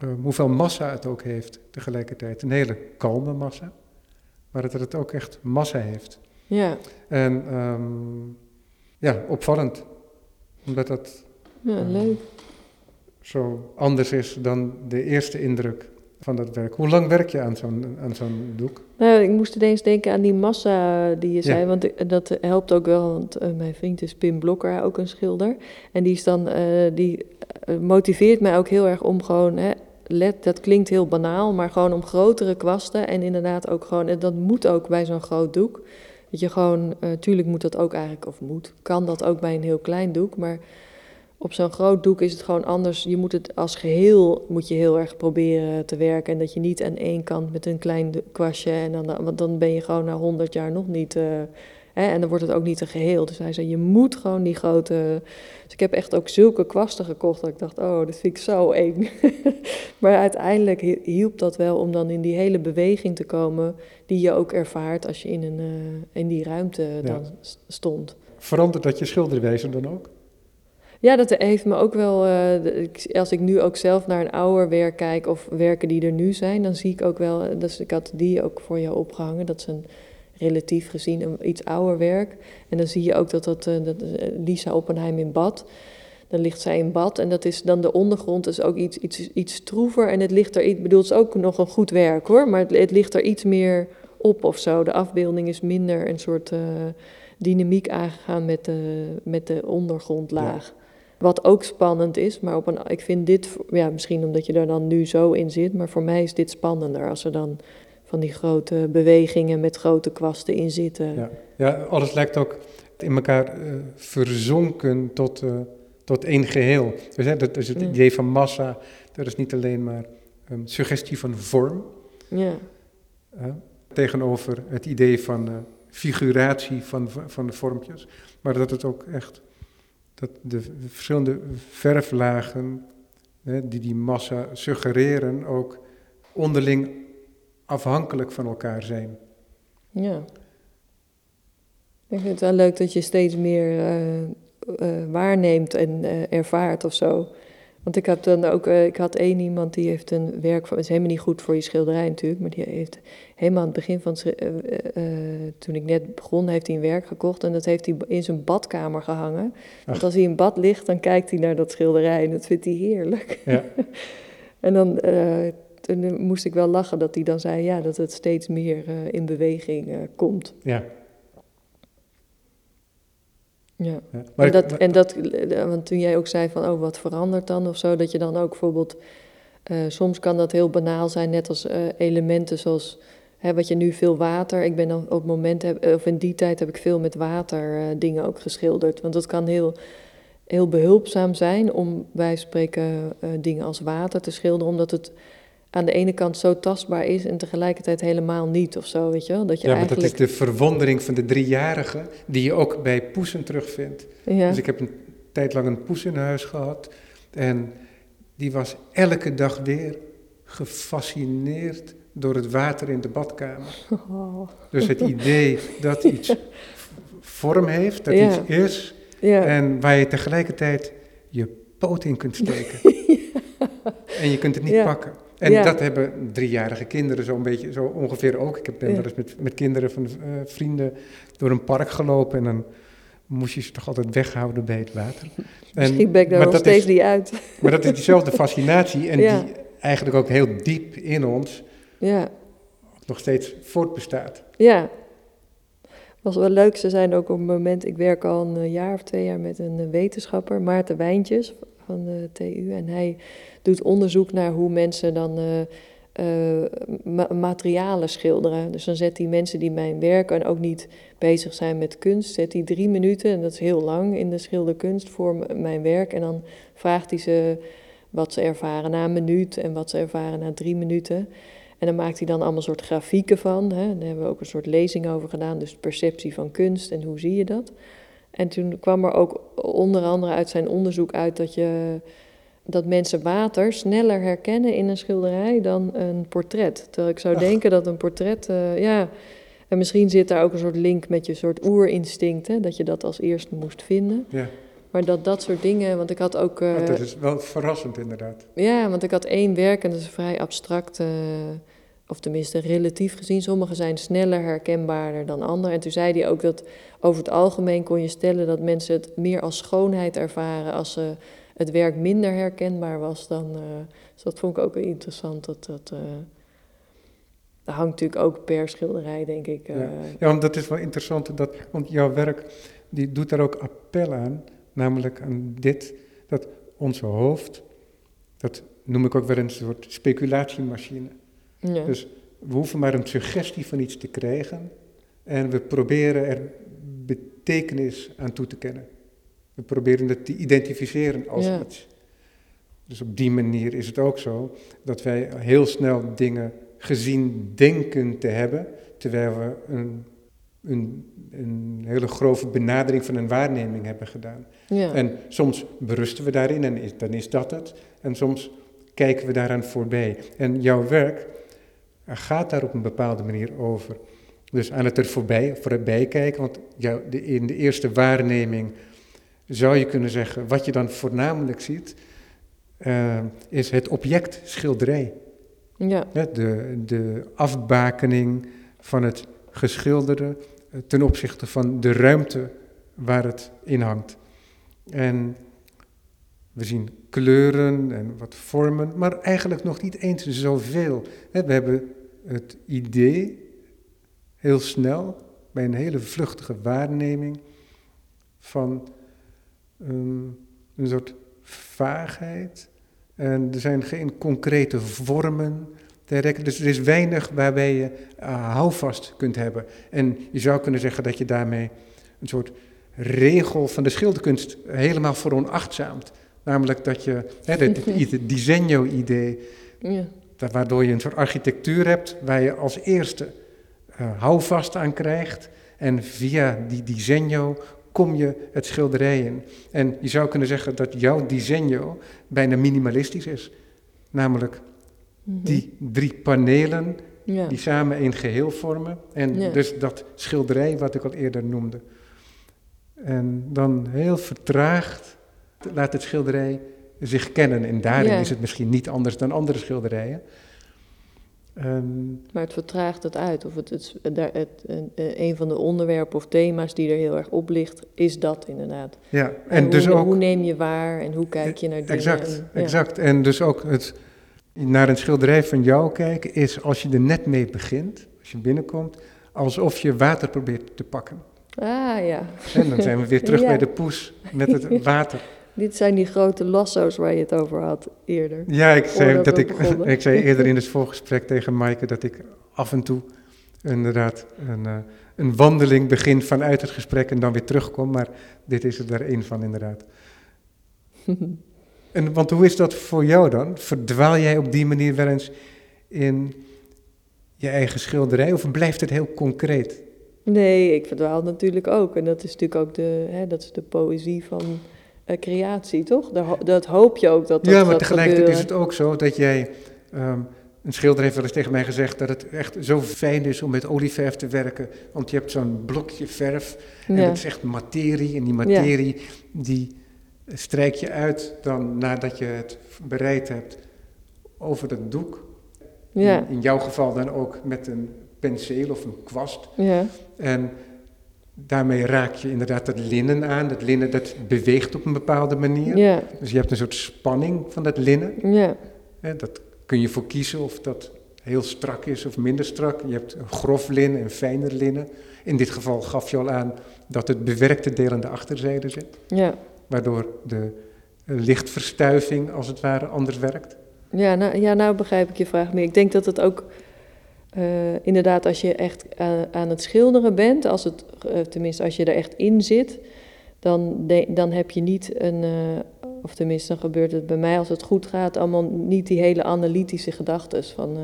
uh, hoeveel massa het ook heeft tegelijkertijd. Een hele kalme massa, maar dat het ook echt massa heeft. Ja. En um, ja, opvallend, omdat dat ja, leuk. zo anders is dan de eerste indruk van dat werk. Hoe lang werk je aan zo'n, aan zo'n doek? Nou, ik moest ineens denken aan die massa die je zei, want dat helpt ook wel. Want uh, mijn vriend is Pim Blokker, ook een schilder. En die, is dan, uh, die motiveert mij ook heel erg om gewoon, hè, let, dat klinkt heel banaal, maar gewoon om grotere kwasten. En inderdaad ook gewoon, en dat moet ook bij zo'n groot doek. Dat je gewoon, tuurlijk moet dat ook eigenlijk, of moet, kan dat ook bij een heel klein doek, maar op zo'n groot doek is het gewoon anders. Je moet het als geheel moet je heel erg proberen te werken. En dat je niet aan één kant met een klein kwastje. En dan, want dan ben je gewoon na honderd jaar nog niet. Uh, hè, en dan wordt het ook niet een geheel. Dus hij zei: Je moet gewoon die grote. Dus ik heb echt ook zulke kwasten gekocht. Dat ik dacht: Oh, dat vind ik zo eng. [LAUGHS] maar uiteindelijk hielp dat wel om dan in die hele beweging te komen. Die je ook ervaart als je in, een, uh, in die ruimte dan stond. Verandert dat je schilderwijze dan ook? Ja, dat heeft me ook wel. Uh, als ik nu ook zelf naar een ouder werk kijk of werken die er nu zijn, dan zie ik ook wel. Dus ik had die ook voor jou opgehangen. Dat is een relatief gezien een iets ouder werk. En dan zie je ook dat dat, uh, dat Lisa Oppenheim in bad. Dan ligt zij in bad en dat is dan de ondergrond is ook iets, iets, iets stroever. En het ligt er, ik bedoel, is ook nog een goed werk hoor, maar het, ligt er iets meer op of zo. De afbeelding is minder een soort dynamiek aangegaan met de, met de ondergrondlaag. Wat ook spannend is, maar op een, ik vind dit, ja, misschien omdat je er dan nu zo in zit, maar voor mij is dit spannender als er dan van die grote bewegingen met grote kwasten in zitten. Ja, ja alles lijkt ook in elkaar uh, verzonken tot, uh, tot één geheel. Dus hè, dat is het idee van massa, dat is niet alleen maar um, suggestie van vorm. Ja. Uh, tegenover het idee van figuratie van, van de vormpjes, maar dat het ook echt dat de verschillende verflagen hè, die die massa suggereren ook onderling afhankelijk van elkaar zijn. Ja. Ik vind het wel leuk dat je steeds meer uh, uh, waarneemt en uh, ervaart of zo. Want ik, heb dan ook, uh, ik had één iemand die heeft een werk van. Het is helemaal niet goed voor je schilderij natuurlijk. Maar die heeft helemaal aan het begin van. Uh, uh, toen ik net begon, heeft hij een werk gekocht. En dat heeft hij in zijn badkamer gehangen. Ach. Want als hij in bad ligt, dan kijkt hij naar dat schilderij. En dat vindt hij heerlijk. Ja. [LAUGHS] en dan. toen moest ik wel lachen dat hij dan zei ja, dat het steeds meer in beweging komt. Ja. Ja, maar en, dat, en dat, want toen jij ook zei van, oh, wat verandert dan of zo, dat je dan ook bijvoorbeeld, uh, soms kan dat heel banaal zijn, net als uh, elementen zoals, hè, wat je nu veel water, ik ben dan op het moment, heb, of in die tijd heb ik veel met water uh, dingen ook geschilderd, want dat kan heel, heel behulpzaam zijn om, wij spreken dingen als water te schilderen, omdat het aan de ene kant zo tastbaar is en tegelijkertijd helemaal niet of zo, weet je wel? Dat je ja, maar eigenlijk... dat is de verwondering van de driejarige die je ook bij poesen terugvindt. Ja. Dus ik heb een tijd lang een poes in huis gehad en die was elke dag weer gefascineerd door het water in de badkamer. [LAUGHS] Oh. Dus het idee dat [LAUGHS] iets vorm heeft, dat ja. iets is en waar je tegelijkertijd je poot in kunt steken. [LAUGHS] En je kunt het niet pakken. En Ja. dat hebben driejarige kinderen zo'n beetje, zo ongeveer ook. Ik ben Ja. wel eens met, met kinderen van eh, vrienden door een park gelopen en dan moest je ze toch altijd weghouden bij het water. [LAUGHS] Misschien ben ik daar nog steeds is- niet uit. [LAUGHS] Maar dat is diezelfde fascinatie en Ja. die eigenlijk ook heel diep in ons Ja, nog steeds voortbestaat. ja. was wel leuk. Ze zijn ook op het moment, ik werk al een eh, jaar of twee jaar met een eh, wetenschapper, Maarten Wijntjes van de TU. En hij doet onderzoek naar hoe mensen dan eh, eh, ma- materialen schilderen. Dus dan zet hij mensen die mijn werk en ook niet bezig zijn met kunst, zet hij drie minuten, en dat is heel lang in de schilderkunst voor mijn werk. En dan vraagt hij ze wat ze ervaren na een minuut en wat ze ervaren na drie minuten. En dan maakt hij dan allemaal soort grafieken van. Hè. Daar hebben we ook een soort lezing over gedaan. Dus perceptie van kunst en hoe zie je dat. En toen kwam er ook onder andere uit zijn onderzoek uit dat, je, dat mensen water sneller herkennen in een schilderij dan een portret. Terwijl ik zou Ach. denken dat een portret, eh, ja. En misschien zit daar ook een soort link met je soort oerinstinct, hè, dat je dat als eerste moest vinden. Ja, Maar dat dat soort dingen, want ik had ook. eh, dat is wel verrassend inderdaad. ja, want ik had één werk en dat is vrij abstract, eh, of tenminste relatief gezien. Sommige zijn sneller herkenbaarder dan andere. En toen zei hij ook dat over het algemeen kon je stellen dat mensen het meer als schoonheid ervaren als ze het werk minder herkenbaar was dan. Uh, dus dat vond ik ook interessant. Dat, dat, uh, dat hangt natuurlijk ook per schilderij, denk ik. Ja. ja, want dat is wel interessant. Dat, want jouw werk die doet daar ook appel aan. Namelijk aan dit, dat onze hoofd, dat noem ik ook wel een soort speculatiemachine. Ja. Dus we hoeven maar een suggestie van iets te krijgen en we proberen er betekenis aan toe te kennen. We proberen het te identificeren als iets. Dus op die manier is het ook zo dat wij heel snel dingen gezien denken te hebben, terwijl we een, een, een hele grove benadering van een waarneming hebben gedaan. Ja. En soms berusten we daarin en dan is dat het. En soms kijken we daaraan voorbij. En jouw werk gaat daar op een bepaalde manier over. Dus aan het er voorbij, voorbij kijken, want jou, de, in de eerste waarneming zou je kunnen zeggen, wat je dan voornamelijk ziet, uh, is het object schilderij. Ja. De, de afbakening van het geschilderde eh, ten opzichte van de ruimte waar het in hangt. En we zien kleuren en wat vormen, maar eigenlijk nog niet eens zoveel. We hebben het idee, heel snel, bij een hele vluchtige waarneming, van um, een soort vaagheid. En er zijn geen concrete vormen. Dus er is weinig waarbij je uh, houvast kunt hebben. En je zou kunnen zeggen dat je daarmee een soort regel van de schilderkunst helemaal veronachtzaamt. Namelijk dat je, hè, het, het disegno-idee, [LAUGHS] ja. waardoor je een soort architectuur hebt waar je als eerste uh, houvast aan krijgt. En via die disegno kom je het schilderij in. En je zou kunnen zeggen dat jouw disegno bijna minimalistisch is. Namelijk mhm. die drie panelen die samen een geheel vormen. En dus dat schilderij wat ik al eerder noemde. En dan heel vertraagd laat het schilderij zich kennen. En daarin is het misschien niet anders dan andere schilderijen. Ehm, maar het vertraagt het uit. Of het, het, het, een van de onderwerpen of thema's die er heel erg op ligt, is dat inderdaad. Ja, en, hoe, dus ook. Hoe neem je waar en hoe kijk je naar dingen? Exact, exact. En dus ook het naar een schilderij van jou kijken is als je er net mee begint, als je binnenkomt, alsof je water probeert te pakken. Ah ja. En dan zijn we weer terug [LAUGHS] bij de poes met het [LAUGHS] water. Dit zijn die grote lasso's waar je het over had eerder. Ja, ik zei, dat ik, ik zei eerder in [LAUGHS] het voorgesprek tegen Maaike dat ik af en toe inderdaad een, uh, een wandeling begin vanuit het gesprek en dan weer terugkom. Maar dit is er er één van inderdaad. [LAUGHS] en, want hoe is dat voor jou dan? Verdwaal jij op die manier wel eens in je eigen schilderij of blijft het heel concreet? Nee, ik verdwaal natuurlijk ook. En dat is natuurlijk ook de, hè, dat is de poëzie van uh, creatie, toch? Dat, dat, hoop je ook dat dat Ja, maar tegelijkertijd is het ook zo dat jij... Um, een schilder heeft wel eens tegen mij gezegd dat het echt zo fijn is om met olieverf te werken. Want je hebt zo'n blokje verf en ja. dat is echt materie. En die materie die strijk je uit dan nadat je het bereid hebt over dat doek. Ja. In, in jouw geval dan ook met een penseel of een kwast. Ja. En daarmee raak je inderdaad het linnen aan. Dat linnen dat beweegt op een bepaalde manier. Ja. Dus je hebt een soort spanning van dat linnen. Ja. dat kun je voor kiezen of dat heel strak is of minder strak. Je hebt grof linnen en fijner linnen. In dit geval gaf je al aan dat het bewerkte deel aan de achterzijde zit. Ja. Waardoor de lichtverstuiving als het ware anders werkt. Ja nou, ja, nou begrijp ik je vraag meer. Ik denk dat het ook uh, inderdaad, als je echt aan het schilderen bent, als het, uh, tenminste als je er echt in zit, dan, de, dan heb je niet een, uh, of tenminste dan gebeurt het bij mij als het goed gaat, allemaal niet die hele analytische gedachten van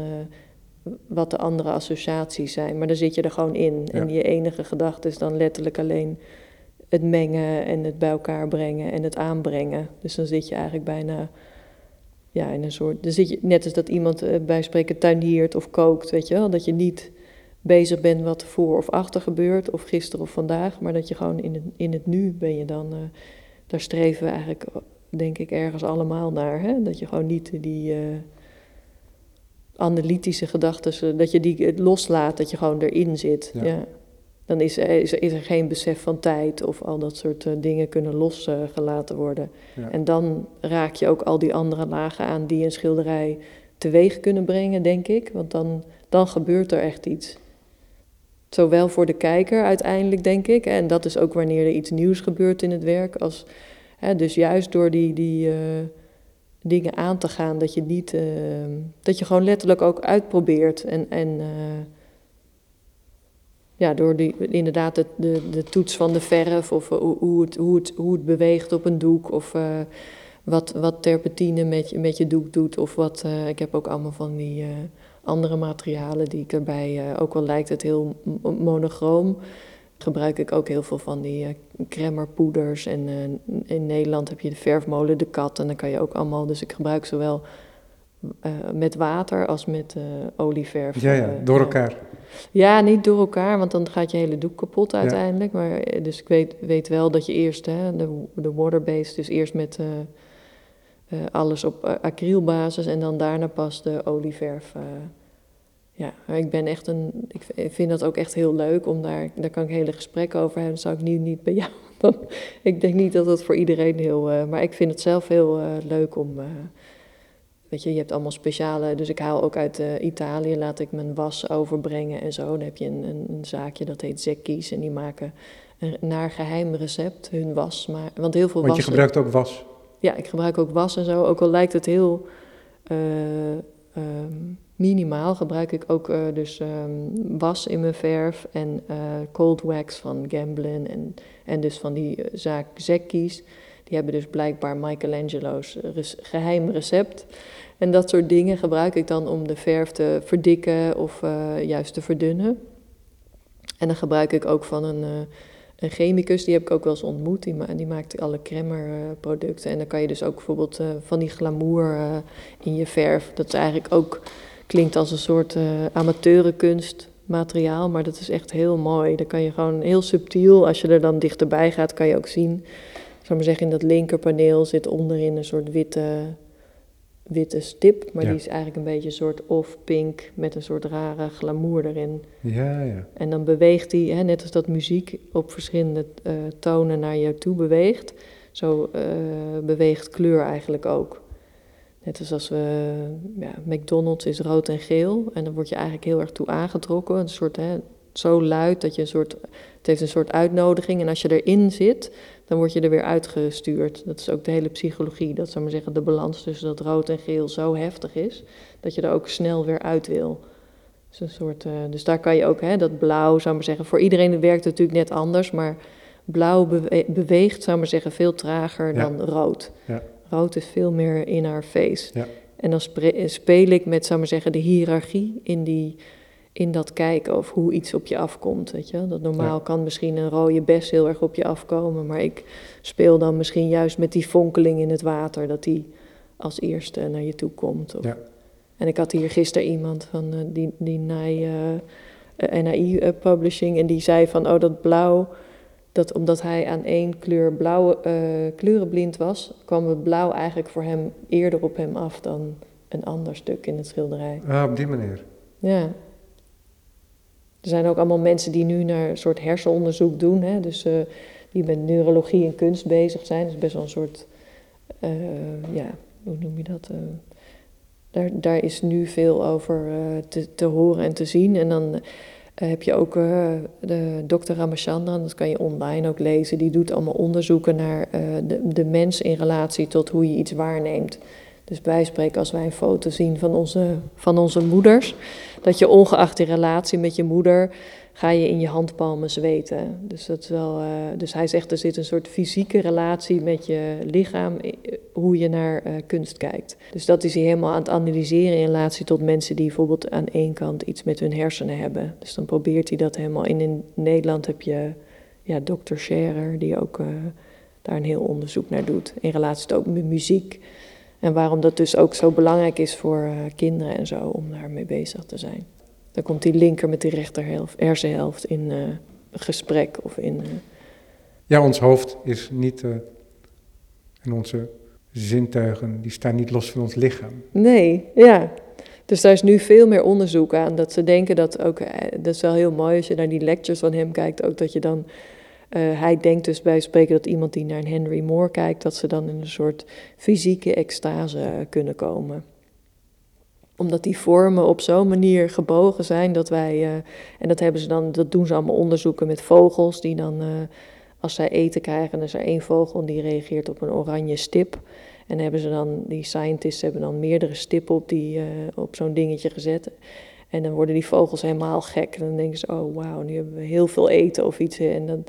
wat de andere associaties zijn. Maar dan zit je er gewoon in. Ja. En je enige gedachte is dan letterlijk alleen het mengen en het bij elkaar brengen en het aanbrengen. Dus dan zit je eigenlijk bijna ja, in een soort. Dan zit je net als dat iemand uh, bij spreken tuiniert of kookt, weet je wel. Dat je niet bezig bent wat voor of achter gebeurt, of gisteren of vandaag, maar dat je gewoon in het, in het nu ben je dan. Uh, daar streven we eigenlijk, denk ik, ergens allemaal naar. Hè? Dat je gewoon niet die uh, analytische gedachten, dat je die loslaat, dat je gewoon erin zit. Ja. Dan is, is, is, er geen besef van tijd of al dat soort dingen kunnen losgelaten worden. Ja. En dan raak je ook al die andere lagen aan die een schilderij teweeg kunnen brengen, denk ik. Want dan, dan gebeurt er echt iets. Zowel voor de kijker uiteindelijk, denk ik. En dat is ook wanneer er iets nieuws gebeurt in het werk. Als, hè, dus juist door die, die uh, dingen aan te gaan, dat je niet. Uh, dat je gewoon letterlijk ook uitprobeert. En, en ja, door die, inderdaad de, de, de toets van de verf. Of hoe, hoe, het, hoe, het, hoe het beweegt op een doek. Of wat, wat terpentine met je, met je doek doet. Of wat. ik heb ook allemaal van die andere materialen die ik erbij, ook al lijkt het heel monochroom, gebruik ik ook heel veel van die cremmerpoeders. En in Nederland heb je de verfmolen De Kat en dan kan je ook allemaal, dus ik gebruik zowel met water als met olieverf. Ja, ja, door elkaar. Ja, niet door elkaar, want dan gaat je hele doek kapot uiteindelijk. Maar, dus ik weet, weet wel dat je eerst hè, de, de waterbase, dus eerst met uh, alles op acrylbasis en dan daarna pas de olieverf. Uh, ja, ik ben echt een. Ik vind dat ook echt heel leuk om daar. Daar kan ik hele gesprekken over hebben. Dat zou ik nu niet bij jou. [LAUGHS] Dan, ik denk niet dat dat voor iedereen heel. maar ik vind het zelf heel leuk om. Weet je, je hebt allemaal speciale. Dus ik haal ook uit Italië. Laat ik mijn was overbrengen en zo. Dan heb je een, een, een zaakje dat heet Zekkies. En die maken een naar geheim recept hun was. Maar, want heel veel Want je gebruikt ook was. Ja, ik gebruik ook was en zo. Ook al lijkt het heel uh, minimaal, gebruik ik ook uh, dus um, was in mijn verf en cold wax van Gamblin en, en dus van die zaak Zekkies. Die hebben dus blijkbaar Michelangelo's geheim recept. En dat soort dingen gebruik ik dan om de verf te verdikken of juist te verdunnen. En dan gebruik ik ook van een een chemicus, die heb ik ook wel eens ontmoet, die, die maakt alle cremmer-producten. en dan kan je dus ook bijvoorbeeld uh, van die glamour uh, in je verf. Dat is eigenlijk ook, klinkt als een soort uh, amateurenkunstmateriaal, maar dat is echt heel mooi. Dan kan je gewoon heel subtiel, als je er dan dichterbij gaat, kan je ook zien. Zou maar zeggen, in dat linkerpaneel zit onderin een soort witte witte stip, maar die is eigenlijk een beetje een soort off-pink met een soort rare glamour erin. Ja, ja. En dan beweegt die, hè, net als dat muziek op verschillende uh, tonen naar jou toe beweegt, zo uh, beweegt kleur eigenlijk ook. Net als als we, ja, McDonald's is rood en geel en dan word je eigenlijk heel erg toe aangetrokken. Een soort, hè, zo luid dat je een soort, het heeft een soort uitnodiging en als je erin zit, dan word je er weer uitgestuurd. Dat is ook de hele psychologie. Dat zou maar zeggen, de balans tussen dat rood en geel zo heftig is, dat je er ook snel weer uit wil. Dus, een soort, uh, dus daar kan je ook, hè, dat blauw, zou maar zeggen, voor iedereen werkt het natuurlijk net anders, maar blauw beweegt, zou maar zeggen, veel trager dan rood. Ja. Rood is veel meer in our face. Ja. En dan speel ik met, zou maar zeggen, de hiërarchie in die in dat kijken of hoe iets op je afkomt. Weet je? Dat normaal kan misschien een rode bes heel erg op je afkomen, maar ik speel dan misschien juist met die fonkeling in het water, dat die als eerste naar je toe komt. Of... Ja. En ik had hier gisteren iemand van uh, die, die NAI, uh, eh, NAI uh, Publishing en die zei van, oh dat blauw, dat omdat hij aan één kleur blauw, kleurenblind was, kwam het blauw eigenlijk voor hem eerder op hem af dan een ander stuk in het schilderij. Ah, op die manier. Ja. Er zijn ook allemaal mensen die nu naar een soort hersenonderzoek doen. Hè? Dus uh, die met neurologie en kunst bezig zijn. Dat is best wel een soort, uh, ja, hoe noem je dat? Uh, daar, daar is nu veel over te, te horen en te zien. En dan heb je ook de dokter Ramachandran, dat kan je online ook lezen. Die doet allemaal onderzoeken naar de, de mens in relatie tot hoe je iets waarneemt. Dus wij spreken als wij een foto zien van onze, van onze moeders, dat je ongeacht die relatie met je moeder, ga je in je handpalmen zweten. Dus, dat is wel, uh, dus hij zegt er zit een soort fysieke relatie met je lichaam, eh, hoe je naar uh, kunst kijkt. Dus dat is hij helemaal aan het analyseren in relatie tot mensen die bijvoorbeeld aan één kant iets met hun hersenen hebben. Dus dan probeert hij dat helemaal. in in Nederland heb je ja, dokter Scherer, die ook daar een heel onderzoek naar doet. In relatie tot ook met muziek. En waarom dat dus ook zo belangrijk is voor uh, kinderen en zo om daarmee bezig te zijn. Dan komt die linker met die rechterhelft, hersenhelft in uh, gesprek of in. Uh... Ja, ons hoofd is niet. en onze zintuigen, die staan niet los van ons lichaam. Nee, ja. Dus daar is nu veel meer onderzoek aan. Dat ze denken dat ook, eh, dat is wel heel mooi als je naar die lectures van hem kijkt, ook dat je dan, eh, hij denkt dus bij spreken dat iemand die naar een Henry Moore kijkt, dat ze dan in een soort fysieke extase kunnen komen omdat die vormen op zo'n manier gebogen zijn dat wij, uh, en dat hebben ze dan, dat doen ze allemaal onderzoeken met vogels, die dan, uh, als zij eten krijgen, dan is er één vogel die reageert op een oranje stip. En hebben ze dan, die scientists hebben dan meerdere stippen op, die, op zo'n dingetje gezet. En dan worden die vogels helemaal gek. En dan denken ze, oh wauw, nu hebben we heel veel eten of iets. En dan,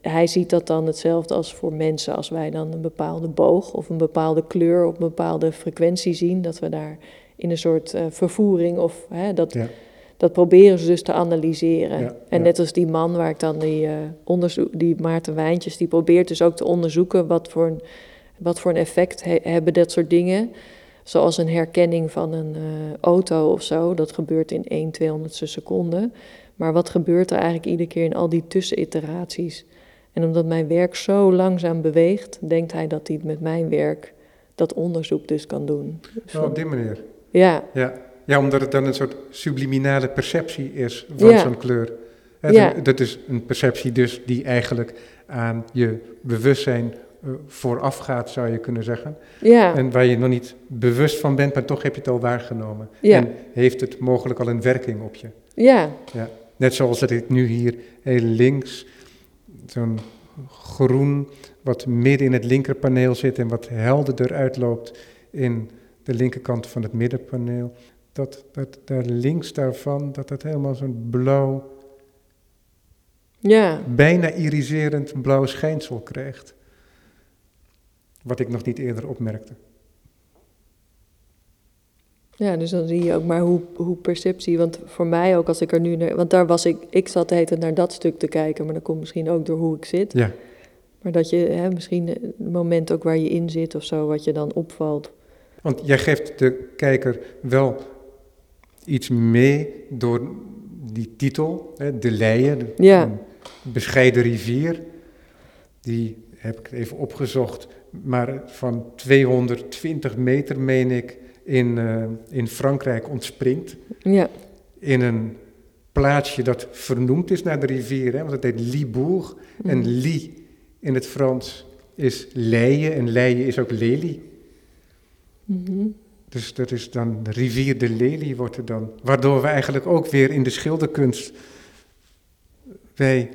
hij ziet dat dan hetzelfde als voor mensen. Als wij dan een bepaalde boog of een bepaalde kleur op een bepaalde frequentie zien, dat we daar in een soort uh, vervoering of hè, dat, ja. dat proberen ze dus te analyseren. Ja, en ja. net als die man waar ik dan die uh, onderzoek, die Maarten Wijntjes, die probeert dus ook te onderzoeken wat voor een, wat voor een effect he, hebben dat soort dingen. Zoals een herkenning van een uh, auto of zo. Dat gebeurt in 1 200ste seconde. Maar wat gebeurt er eigenlijk iedere keer in al die tusseniteraties? En omdat mijn werk zo langzaam beweegt, denkt hij dat hij met mijn werk dat onderzoek dus kan doen. Dus Oh, op die manier. ja, Ja. ja, omdat het dan een soort subliminale perceptie is van Ja. zo'n kleur. Ja. Dat is een perceptie dus die eigenlijk aan je bewustzijn eh, voorafgaat, zou je kunnen zeggen. ja, En waar je nog niet bewust van bent, maar toch heb je het al waargenomen. Ja. En heeft het mogelijk al een werking op je. ja, Ja. Net zoals dat ik nu hier heel links, zo'n groen, wat midden in het linkerpaneel zit en wat helderder uitloopt in de linkerkant van het middenpaneel. Dat, dat daar links daarvan, dat het helemaal zo'n blauw, ja, bijna iriserend blauw schijnsel krijgt. Wat ik nog niet eerder opmerkte. ja. Dus dan zie je ook maar hoe, hoe perceptie, want voor mij ook als ik er nu naar, want daar was ik, ik zat de hele tijd naar dat stuk te kijken, maar dat komt misschien ook door hoe ik zit. Ja, Maar dat je, hè, misschien het moment ook waar je in zit of zo, wat je dan opvalt. want jij geeft de kijker wel iets mee door die titel, hè, De Leien, de- Ja. een bescheiden rivier. Die heb ik even opgezocht, maar van 220 meter, meen ik, in, eh, in Frankrijk ontspringt. Ja, In een plaatsje dat vernoemd is naar de rivier, hè, want het heet Libourg. En Mhm. Li in het Frans is leien en leien is ook lelie. Mhm. Dus dat is dan de rivier de lelie wordt er dan. Waardoor we eigenlijk ook weer in de schilderkunst bij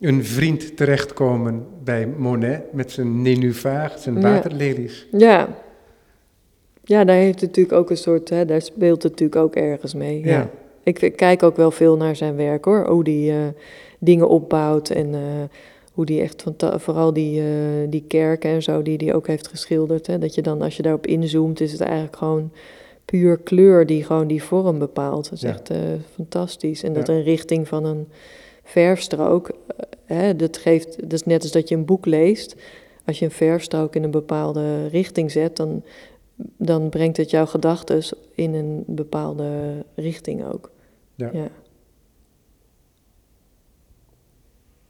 een vriend terechtkomen bij Monet met zijn nénuphar, zijn waterlelies. ja. Ja, daar heeft het natuurlijk ook een soort, hè, daar speelt het natuurlijk ook ergens mee. Ja. Ja. Ik, ik kijk ook wel veel naar zijn werk hoor, hoe die eh, dingen opbouwt en eh, hoe die echt, vooral die, eh, die kerken en zo, die die ook heeft geschilderd. Hè, dat je dan, als je daarop inzoomt, is het eigenlijk gewoon puur kleur die gewoon die vorm bepaalt. Dat is Ja. echt fantastisch. En dat een richting van een verfstrook, eh, hè, dat geeft, dat is net als dat je een boek leest. Als je een verfstrook in een bepaalde richting zet, dan, dan brengt het jouw gedachten in een bepaalde richting ook. Ja. ja.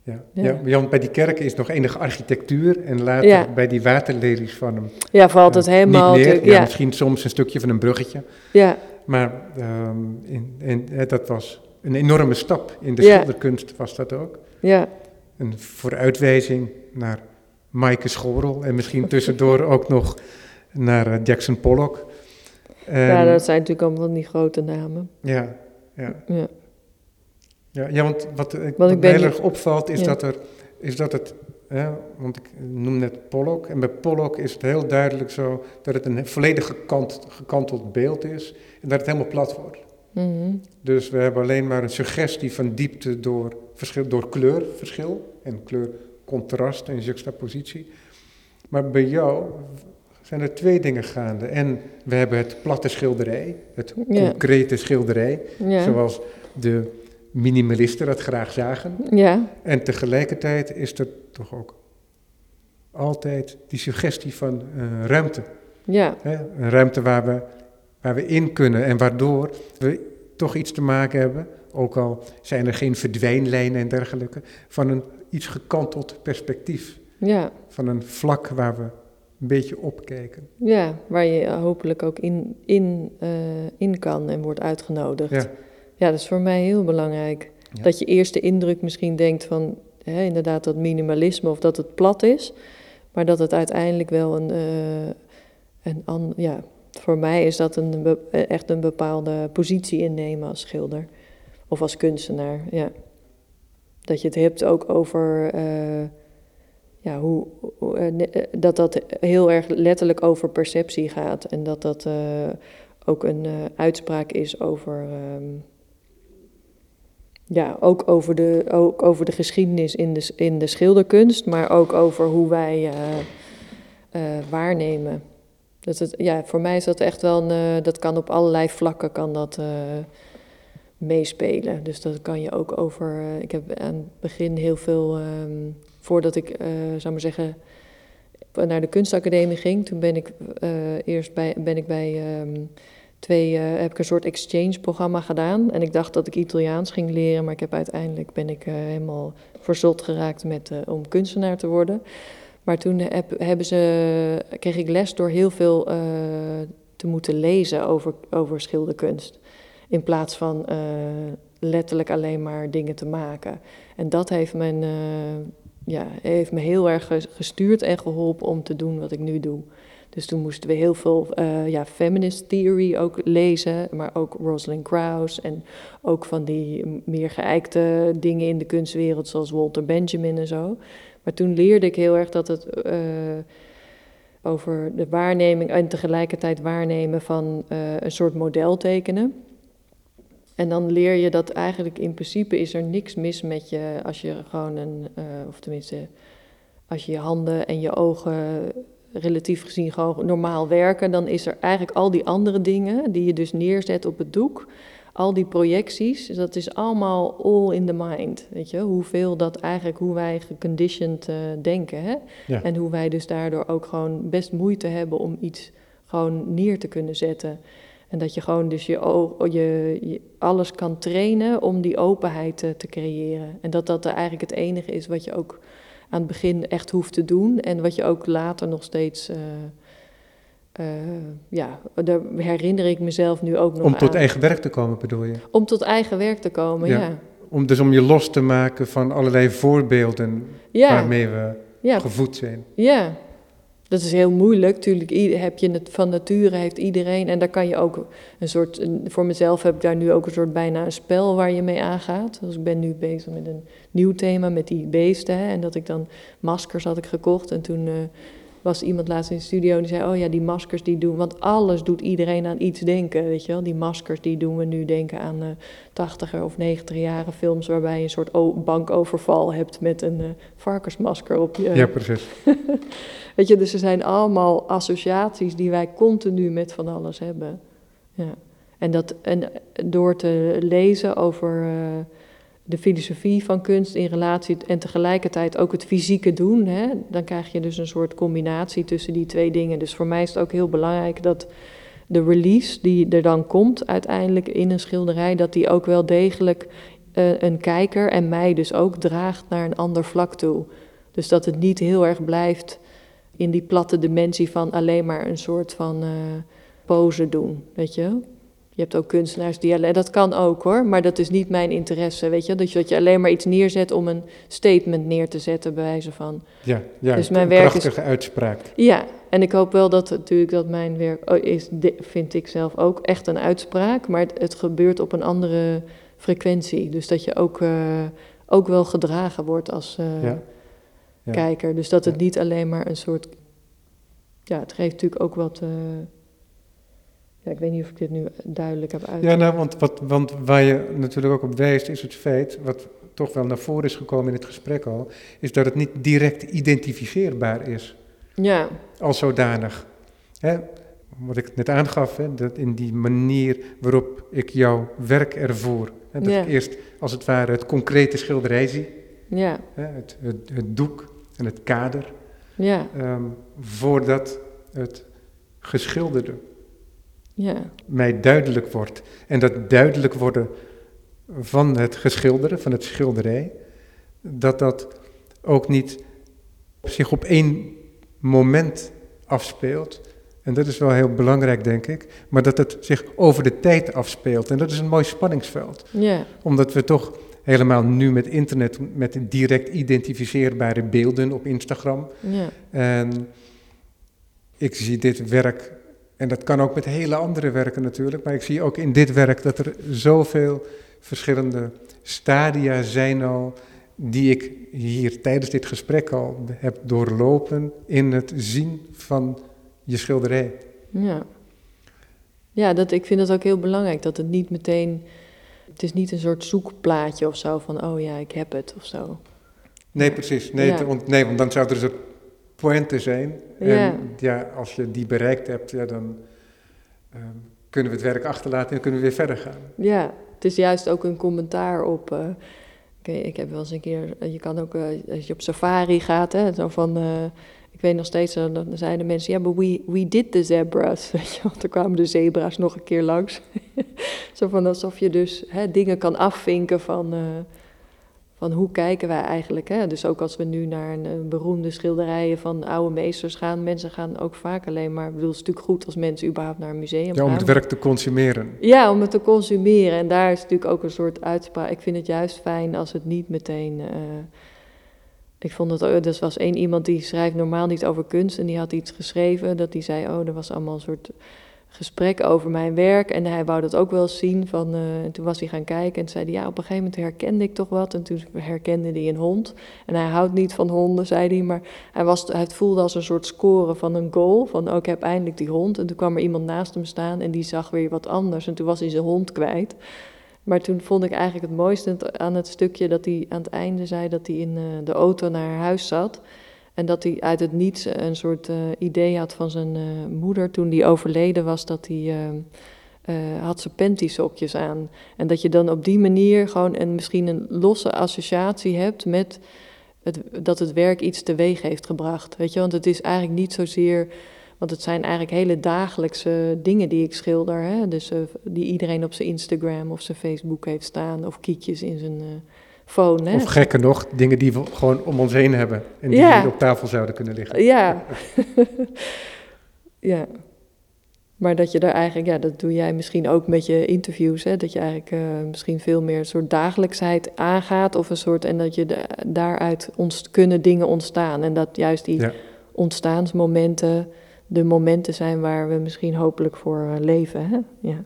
Ja. Ja. Ja. ja, want bij die kerken is nog enige architectuur en later Ja. bij die waterlelies van hem. Ja, valt het eh, helemaal. Niet meer, ja, ja, misschien soms een stukje van een bruggetje. ja, Maar ehm, in, in, hè, dat was een enorme stap in de Ja. schilderkunst was dat ook. ja, Een vooruitwijzing naar Maaike Schorel en misschien tussendoor ook nog naar eh, Jackson Pollock. ja, En- dat zijn natuurlijk allemaal die grote namen. ja, ja, Ja, ja, ja, want wat, ik, wat ik mij heel erg opvalt is Ja. dat, er, is dat het, hè, want ik noem net Pollock, en bij Pollock is het heel duidelijk zo dat het een volledig gekant, gekanteld beeld is en dat het helemaal plat wordt. Mhm, Dus we hebben alleen maar een suggestie van diepte door, verschil, door kleurverschil en kleurcontrast en juxtapositie. Maar bij jou zijn er twee dingen gaande. En we hebben het platte schilderij, het Ja. concrete schilderij, ja, zoals de minimalisten dat graag zagen. ja, En tegelijkertijd is er toch ook altijd die suggestie van eh, ruimte. ja, Hè? Een ruimte waar we, waar we in kunnen en waardoor we toch iets te maken hebben, ook al zijn er geen verdwijnlijnen en dergelijke, van een iets gekanteld perspectief. ja, Van een vlak waar we een beetje opkijken. Ja, waar je hopelijk ook in, in, uh, in kan en wordt uitgenodigd. Ja. Ja, dat is voor mij heel belangrijk. Ja. Dat je eerste indruk misschien denkt van hè, inderdaad dat minimalisme of dat het plat is, maar dat het uiteindelijk wel een, uh, een an, ja, voor mij is dat een, be, echt een bepaalde positie innemen als schilder of als kunstenaar. Ja. Dat je het hebt ook over uh, ja, hoe, hoe, dat dat heel erg letterlijk over perceptie gaat en dat dat ook een uitspraak is over. Um, ja, ook over de, ook over de geschiedenis in de, in de schilderkunst, maar ook over hoe wij waarnemen. Dat het, ja, voor mij is dat echt wel een, dat kan op allerlei vlakken kan dat meespelen. Dus dat kan je ook over. ik heb aan het begin heel veel. Um, voordat ik, uh, zou maar zeggen, naar de kunstacademie ging, toen ben ik eerst bij, ben ik bij um, twee, heb ik een soort exchange-programma gedaan. En ik dacht dat ik Italiaans ging leren, maar ik heb uiteindelijk ben ik helemaal verzot geraakt met, om kunstenaar te worden. Maar toen heb, hebben ze, kreeg ik les door heel veel te moeten lezen over, over schilderkunst. In plaats van letterlijk alleen maar dingen te maken. En dat heeft mijn ja, heeft me heel erg gestuurd en geholpen om te doen wat ik nu doe. Dus toen moesten we heel veel ja, feminist theory ook lezen, maar ook Rosalind Krauss en ook van die meer geëikte dingen in de kunstwereld zoals Walter Benjamin en zo. Maar toen leerde ik heel erg dat het uh, over de waarneming en tegelijkertijd waarnemen van uh, een soort model tekenen. En dan leer je dat eigenlijk in principe is er niks mis met je als je gewoon een, uh, of tenminste, als je je handen en je ogen relatief gezien gewoon normaal werken, dan is er eigenlijk al die andere dingen die je dus neerzet op het doek, al die projecties, dat is allemaal all in the mind, weet je, hoeveel dat eigenlijk, hoe wij geconditioned uh, denken, hè? Ja. En hoe wij dus daardoor ook gewoon best moeite hebben om iets gewoon neer te kunnen zetten. En dat je gewoon dus je, je, je, alles kan trainen om die openheid te, te, creëren. En dat dat eigenlijk het enige is wat je ook aan het begin echt hoeft te doen. En wat je ook later nog steeds. Uh, uh, ja, daar herinner ik mezelf nu ook nog Om tot eigen werk te komen, bedoel je? Om tot eigen werk te komen, ja. ja. Om, dus om je los te maken van allerlei voorbeelden ja. waarmee we ja. gevoed zijn. Ja, dat is heel moeilijk. Tuurlijk heb je het van nature heeft iedereen. En daar kan je ook een soort. Voor mezelf heb ik daar nu ook een soort bijna een spel waar je mee aangaat. Dus ik ben nu bezig met een nieuw thema met die beesten. Hè, en dat ik dan maskers had ik gekocht. En toen uh, was iemand laatst in de studio die zei: Oh ja, die maskers die doen. Want alles doet iedereen aan iets denken. Weet je wel? Die maskers die doen we nu denken aan uh, 80er of 90er jaren films. waarbij je een soort bankoverval hebt met een uh, varkensmasker op je. Ja, precies. [LAUGHS] Weet je, dus er zijn allemaal associaties die wij continu met van alles hebben. Ja. En, dat, en door te lezen over uh, de filosofie van kunst in relatie en tegelijkertijd ook het fysieke doen, hè, dan krijg je dus een soort combinatie tussen die twee dingen. Dus voor mij is het ook heel belangrijk dat de release die er dan komt uiteindelijk in een schilderij, dat die ook wel degelijk uh, een kijker en mij dus ook draagt naar een ander vlak toe. Dus dat het niet heel erg blijft in die platte dimensie van alleen maar een soort van uh, pose doen, weet je. Je hebt ook kunstenaars die alleen, dat kan ook hoor, maar dat is niet mijn interesse, weet je. Dat je, dat je alleen maar iets neerzet om een statement neer te zetten, bij wijze van. Ja, ja dus mijn werk is, uitspraak. Ja, en ik hoop wel dat natuurlijk dat mijn werk oh, is, vind ik zelf ook echt een uitspraak, maar het, het gebeurt op een andere frequentie. Dus dat je ook, uh, ook wel gedragen wordt als. Uh, ja. Ja. kijker. Dus dat het ja. niet alleen maar een soort. Ja, het geeft natuurlijk ook wat. Uh... Ja, ik weet niet of ik dit nu duidelijk heb uit. Ja, nou, want, wat, want waar je natuurlijk ook op wijst, is het feit, wat toch wel naar voren is gekomen in het gesprek al, is dat het niet direct identificeerbaar is. Ja. Als zodanig. Hè? Wat ik net aangaf, hè, dat in die manier waarop ik jouw werk ervoor. Hè, dat Ja. ik eerst als het ware het concrete schilderij zie. Ja, Hè, het, het, het doek en het kader, ja, ehm, voordat het geschilderde ja, mij duidelijk wordt. En dat duidelijk worden van het geschilderde, van het schilderij, dat dat ook niet zich op één moment afspeelt. En dat is wel heel belangrijk, denk ik. Maar dat het zich over de tijd afspeelt. En dat is een mooi spanningsveld. Ja. Omdat we toch helemaal nu met internet, met direct identificeerbare beelden op Instagram. Ja. En ik zie dit werk, en dat kan ook met hele andere werken natuurlijk, maar ik zie ook in dit werk dat er zoveel verschillende stadia zijn al, die ik hier tijdens dit gesprek al heb doorlopen in het zien van je schilderij. Ja, ja dat, ik vind het ook heel belangrijk dat het niet meteen. Het is niet een soort zoekplaatje of zo van, oh ja, ik heb het of zo. Nee, precies. Nee, Ja. te- nee want dan zou er een soort pointe zijn. En Ja. ja, als je die bereikt hebt, ja, dan ehm, kunnen we het werk achterlaten en kunnen we weer verder gaan. Ja, het is juist ook een commentaar op. eh, ik heb wel eens een keer. eh, Je kan ook eh, als je op safari gaat, hè, zo van. ik weet nog steeds, dan zeiden mensen, ja, but we, we did the zebras. [LAUGHS] Weet je, want er kwamen de zebra's nog een keer langs. [LAUGHS] zo van alsof je dus hè, dingen kan afvinken van, van hoe kijken wij eigenlijk. Hè? Dus ook als we nu naar een, een beroemde schilderijen van oude meesters gaan, mensen gaan ook vaak alleen maar, ik bedoel, het is natuurlijk goed als mensen überhaupt naar een museum Ja, gaan. om het werk te consumeren. Ja, om het te consumeren. En daar is natuurlijk ook een soort uitspraak. Ik vind het juist fijn als het niet meteen. eh, ik vond het. ook- Er was één iemand die schrijft normaal niet over kunst. En die had iets geschreven. Dat die zei: Oh, er was allemaal een soort gesprek over mijn werk. En hij wou dat ook wel zien. Van, eh, en toen was hij gaan kijken. En zei Ja, op een gegeven moment herkende ik toch wat. En toen herkende hij een hond. En hij houdt niet van honden, zei hij. Maar hij, was, hij voelde als een soort score van een goal. Van: Oh, ik heb eindelijk die hond. En toen kwam er iemand naast hem staan. En die zag weer wat anders. En toen was hij zijn hond kwijt. Maar toen vond ik eigenlijk het mooiste aan het stukje dat hij aan het einde zei dat hij in eh, de auto naar huis zat. En dat hij uit het niets een soort eh, idee had van zijn eh, moeder toen die overleden was, dat hij eh, had zijn panty-sokjes aan. En dat je dan op die manier gewoon een, misschien een losse associatie hebt met dat het werk iets teweeg heeft gebracht. Weet je, want het is eigenlijk niet zozeer want het zijn eigenlijk hele dagelijkse dingen die ik schilder. Hè? Dus die iedereen op zijn Instagram of zijn Facebook heeft staan. Of kiekjes in zijn phone. Of gekker nog, dingen die we gewoon om ons heen hebben. En die Ja. hier op tafel zouden kunnen liggen. Ja. [LAUGHS] ja. Maar dat je daar eigenlijk, ja, dat doe jij misschien ook met je interviews, hè? dat je eigenlijk eh, misschien veel meer een soort dagelijksheid aangaat of een soort, en dat je da- daaruit ons, kunnen dingen ontstaan. En dat juist die Ja. ontstaansmomenten de momenten zijn waar we misschien hopelijk voor eh, leven. Hè? Ja.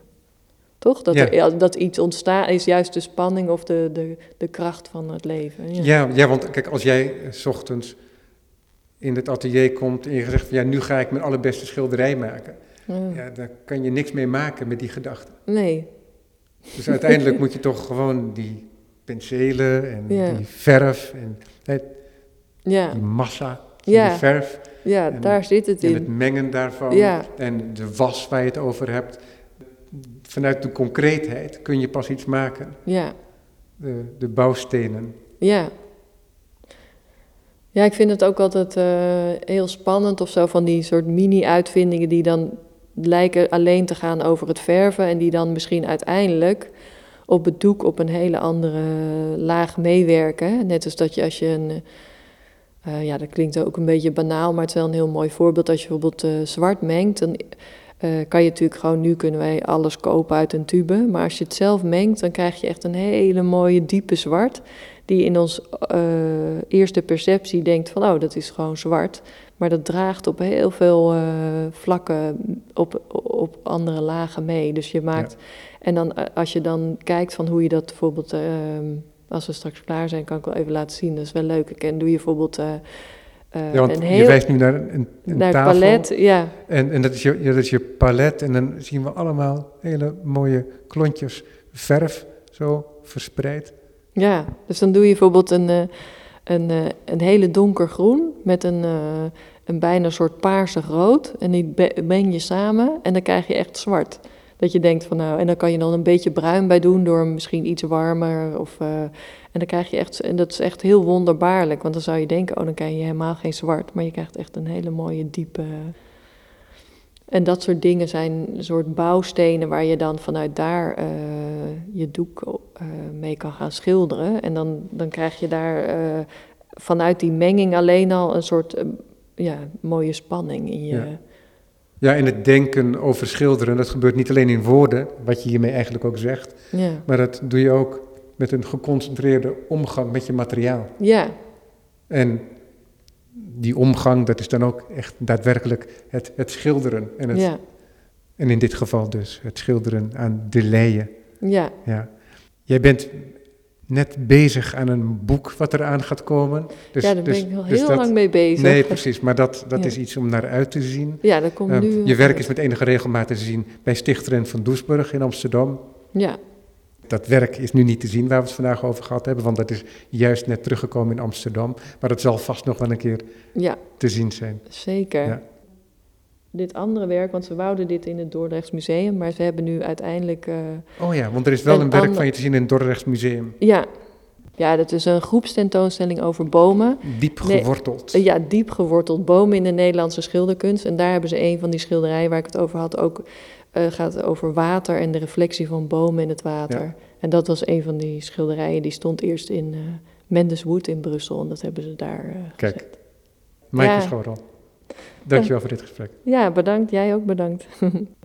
Toch? Dat, Ja. er, dat iets ontstaan is juist de spanning of de, de, de kracht van het leven. Ja. Ja, ja, want kijk, als jij eh, 's ochtends in het atelier komt en je zegt van ja, nu ga ik mijn allerbeste schilderij maken. Ja. Ja, daar kan je niks mee maken met die gedachten. Nee. Dus uiteindelijk moet je toch gewoon die penselen en die verf en die massa die verf ja En- daar zit het en het in. mengen daarvan Ja. en de was waar je het over hebt. Vanuit de concreetheid kun je pas iets maken. Ja, De, de bouwstenen. ja. Ja, ik vind het ook altijd eh, heel spannend of zo van die soort mini-uitvindingen die dan lijken alleen te gaan over het verven en die dan misschien uiteindelijk op het doek op een hele andere laag meewerken. Net als dat je als je een, eh, ja dat klinkt ook een beetje banaal, maar het is wel een heel mooi voorbeeld. Als je bijvoorbeeld eh, zwart mengt, dan eh, kan je natuurlijk gewoon, nu kunnen wij alles kopen uit een tube. Maar als je het zelf mengt, dan krijg je echt een hele mooie diepe zwart. Die in ons eh, eerste perceptie denkt van, oh, dat is gewoon zwart. Maar dat draagt op heel veel eh, vlakken op, op andere lagen mee. Dus je maakt... En dan als je dan kijkt van hoe je dat bijvoorbeeld... ehm, als we straks klaar zijn, kan ik wel even laten zien. Dat is wel leuk. En doe je bijvoorbeeld... eh, Ja, want een je wijst nu naar een, een naar tafel. palet, ja. En, en dat, is je, ja, dat is je palet. En dan zien we allemaal hele mooie klontjes verf zo verspreid. Ja, dus dan doe je bijvoorbeeld een, eh, een, eh, een hele donkergroen met een, een bijna soort paarsig rood. En die meng je samen en dan krijg je echt zwart. Dat je denkt van nou, en dan kan je dan een beetje bruin bij doen door misschien iets warmer. Of, eh, en dan krijg je echt, en dat is echt heel wonderbaarlijk. Want dan zou je denken, oh dan krijg je helemaal geen zwart. Maar je krijgt echt een hele mooie diepe... En dat soort dingen zijn een soort bouwstenen waar je dan vanuit daar eh, je doek eh, mee kan gaan schilderen. En dan, dan krijg je daar vanuit die menging alleen al een soort, ja, mooie spanning in je. Ja, in het denken over schilderen, dat gebeurt niet alleen in woorden, wat je hiermee eigenlijk ook zegt, Ja, maar dat doe je ook met een geconcentreerde omgang met je materiaal. ja, En die omgang, dat is dan ook echt daadwerkelijk het, het schilderen. En, het, ja, en in dit geval dus het schilderen aan de leien. ja, Ja. Jij bent net bezig aan een boek wat eraan gaat komen. Dus, ja, daar dus- ben ik al dus heel dat- lang mee bezig. Nee, precies. Maar dat, dat Ja. is iets om naar uit te zien. Ja, dat komt Eh, nu. je werk is met enige regelmaat te zien bij Stichteren van Doesburg in Amsterdam. Ja, Dat werk is nu niet te zien waar we het vandaag over gehad hebben, want dat is juist net teruggekomen in Amsterdam. Maar dat zal vast nog wel een keer ja, te zien zijn. zeker. Ja. Dit andere werk, want ze wouden dit in het Dordrechts Museum, maar ze hebben nu uiteindelijk. eh, Oh ja, want er is wel Een een werk ander- van je te zien in het Dordrechts Museum. ja. ja, dat is een groepstentoonstelling over bomen. Diep geworteld. Eh, Ja, diep geworteld bomen in de Nederlandse schilderkunst. En daar hebben ze een van die schilderijen waar ik het over had ook. eh, gaat over water en de reflectie van bomen in het water. Ja. En dat was een van die schilderijen die stond eerst in eh Mendeswood in Brussel. En dat hebben ze daar eh Kijk. gezet. Ja. Dankjewel voor dit gesprek. Ja, bedankt. Jij ook bedankt. [LAUGHS]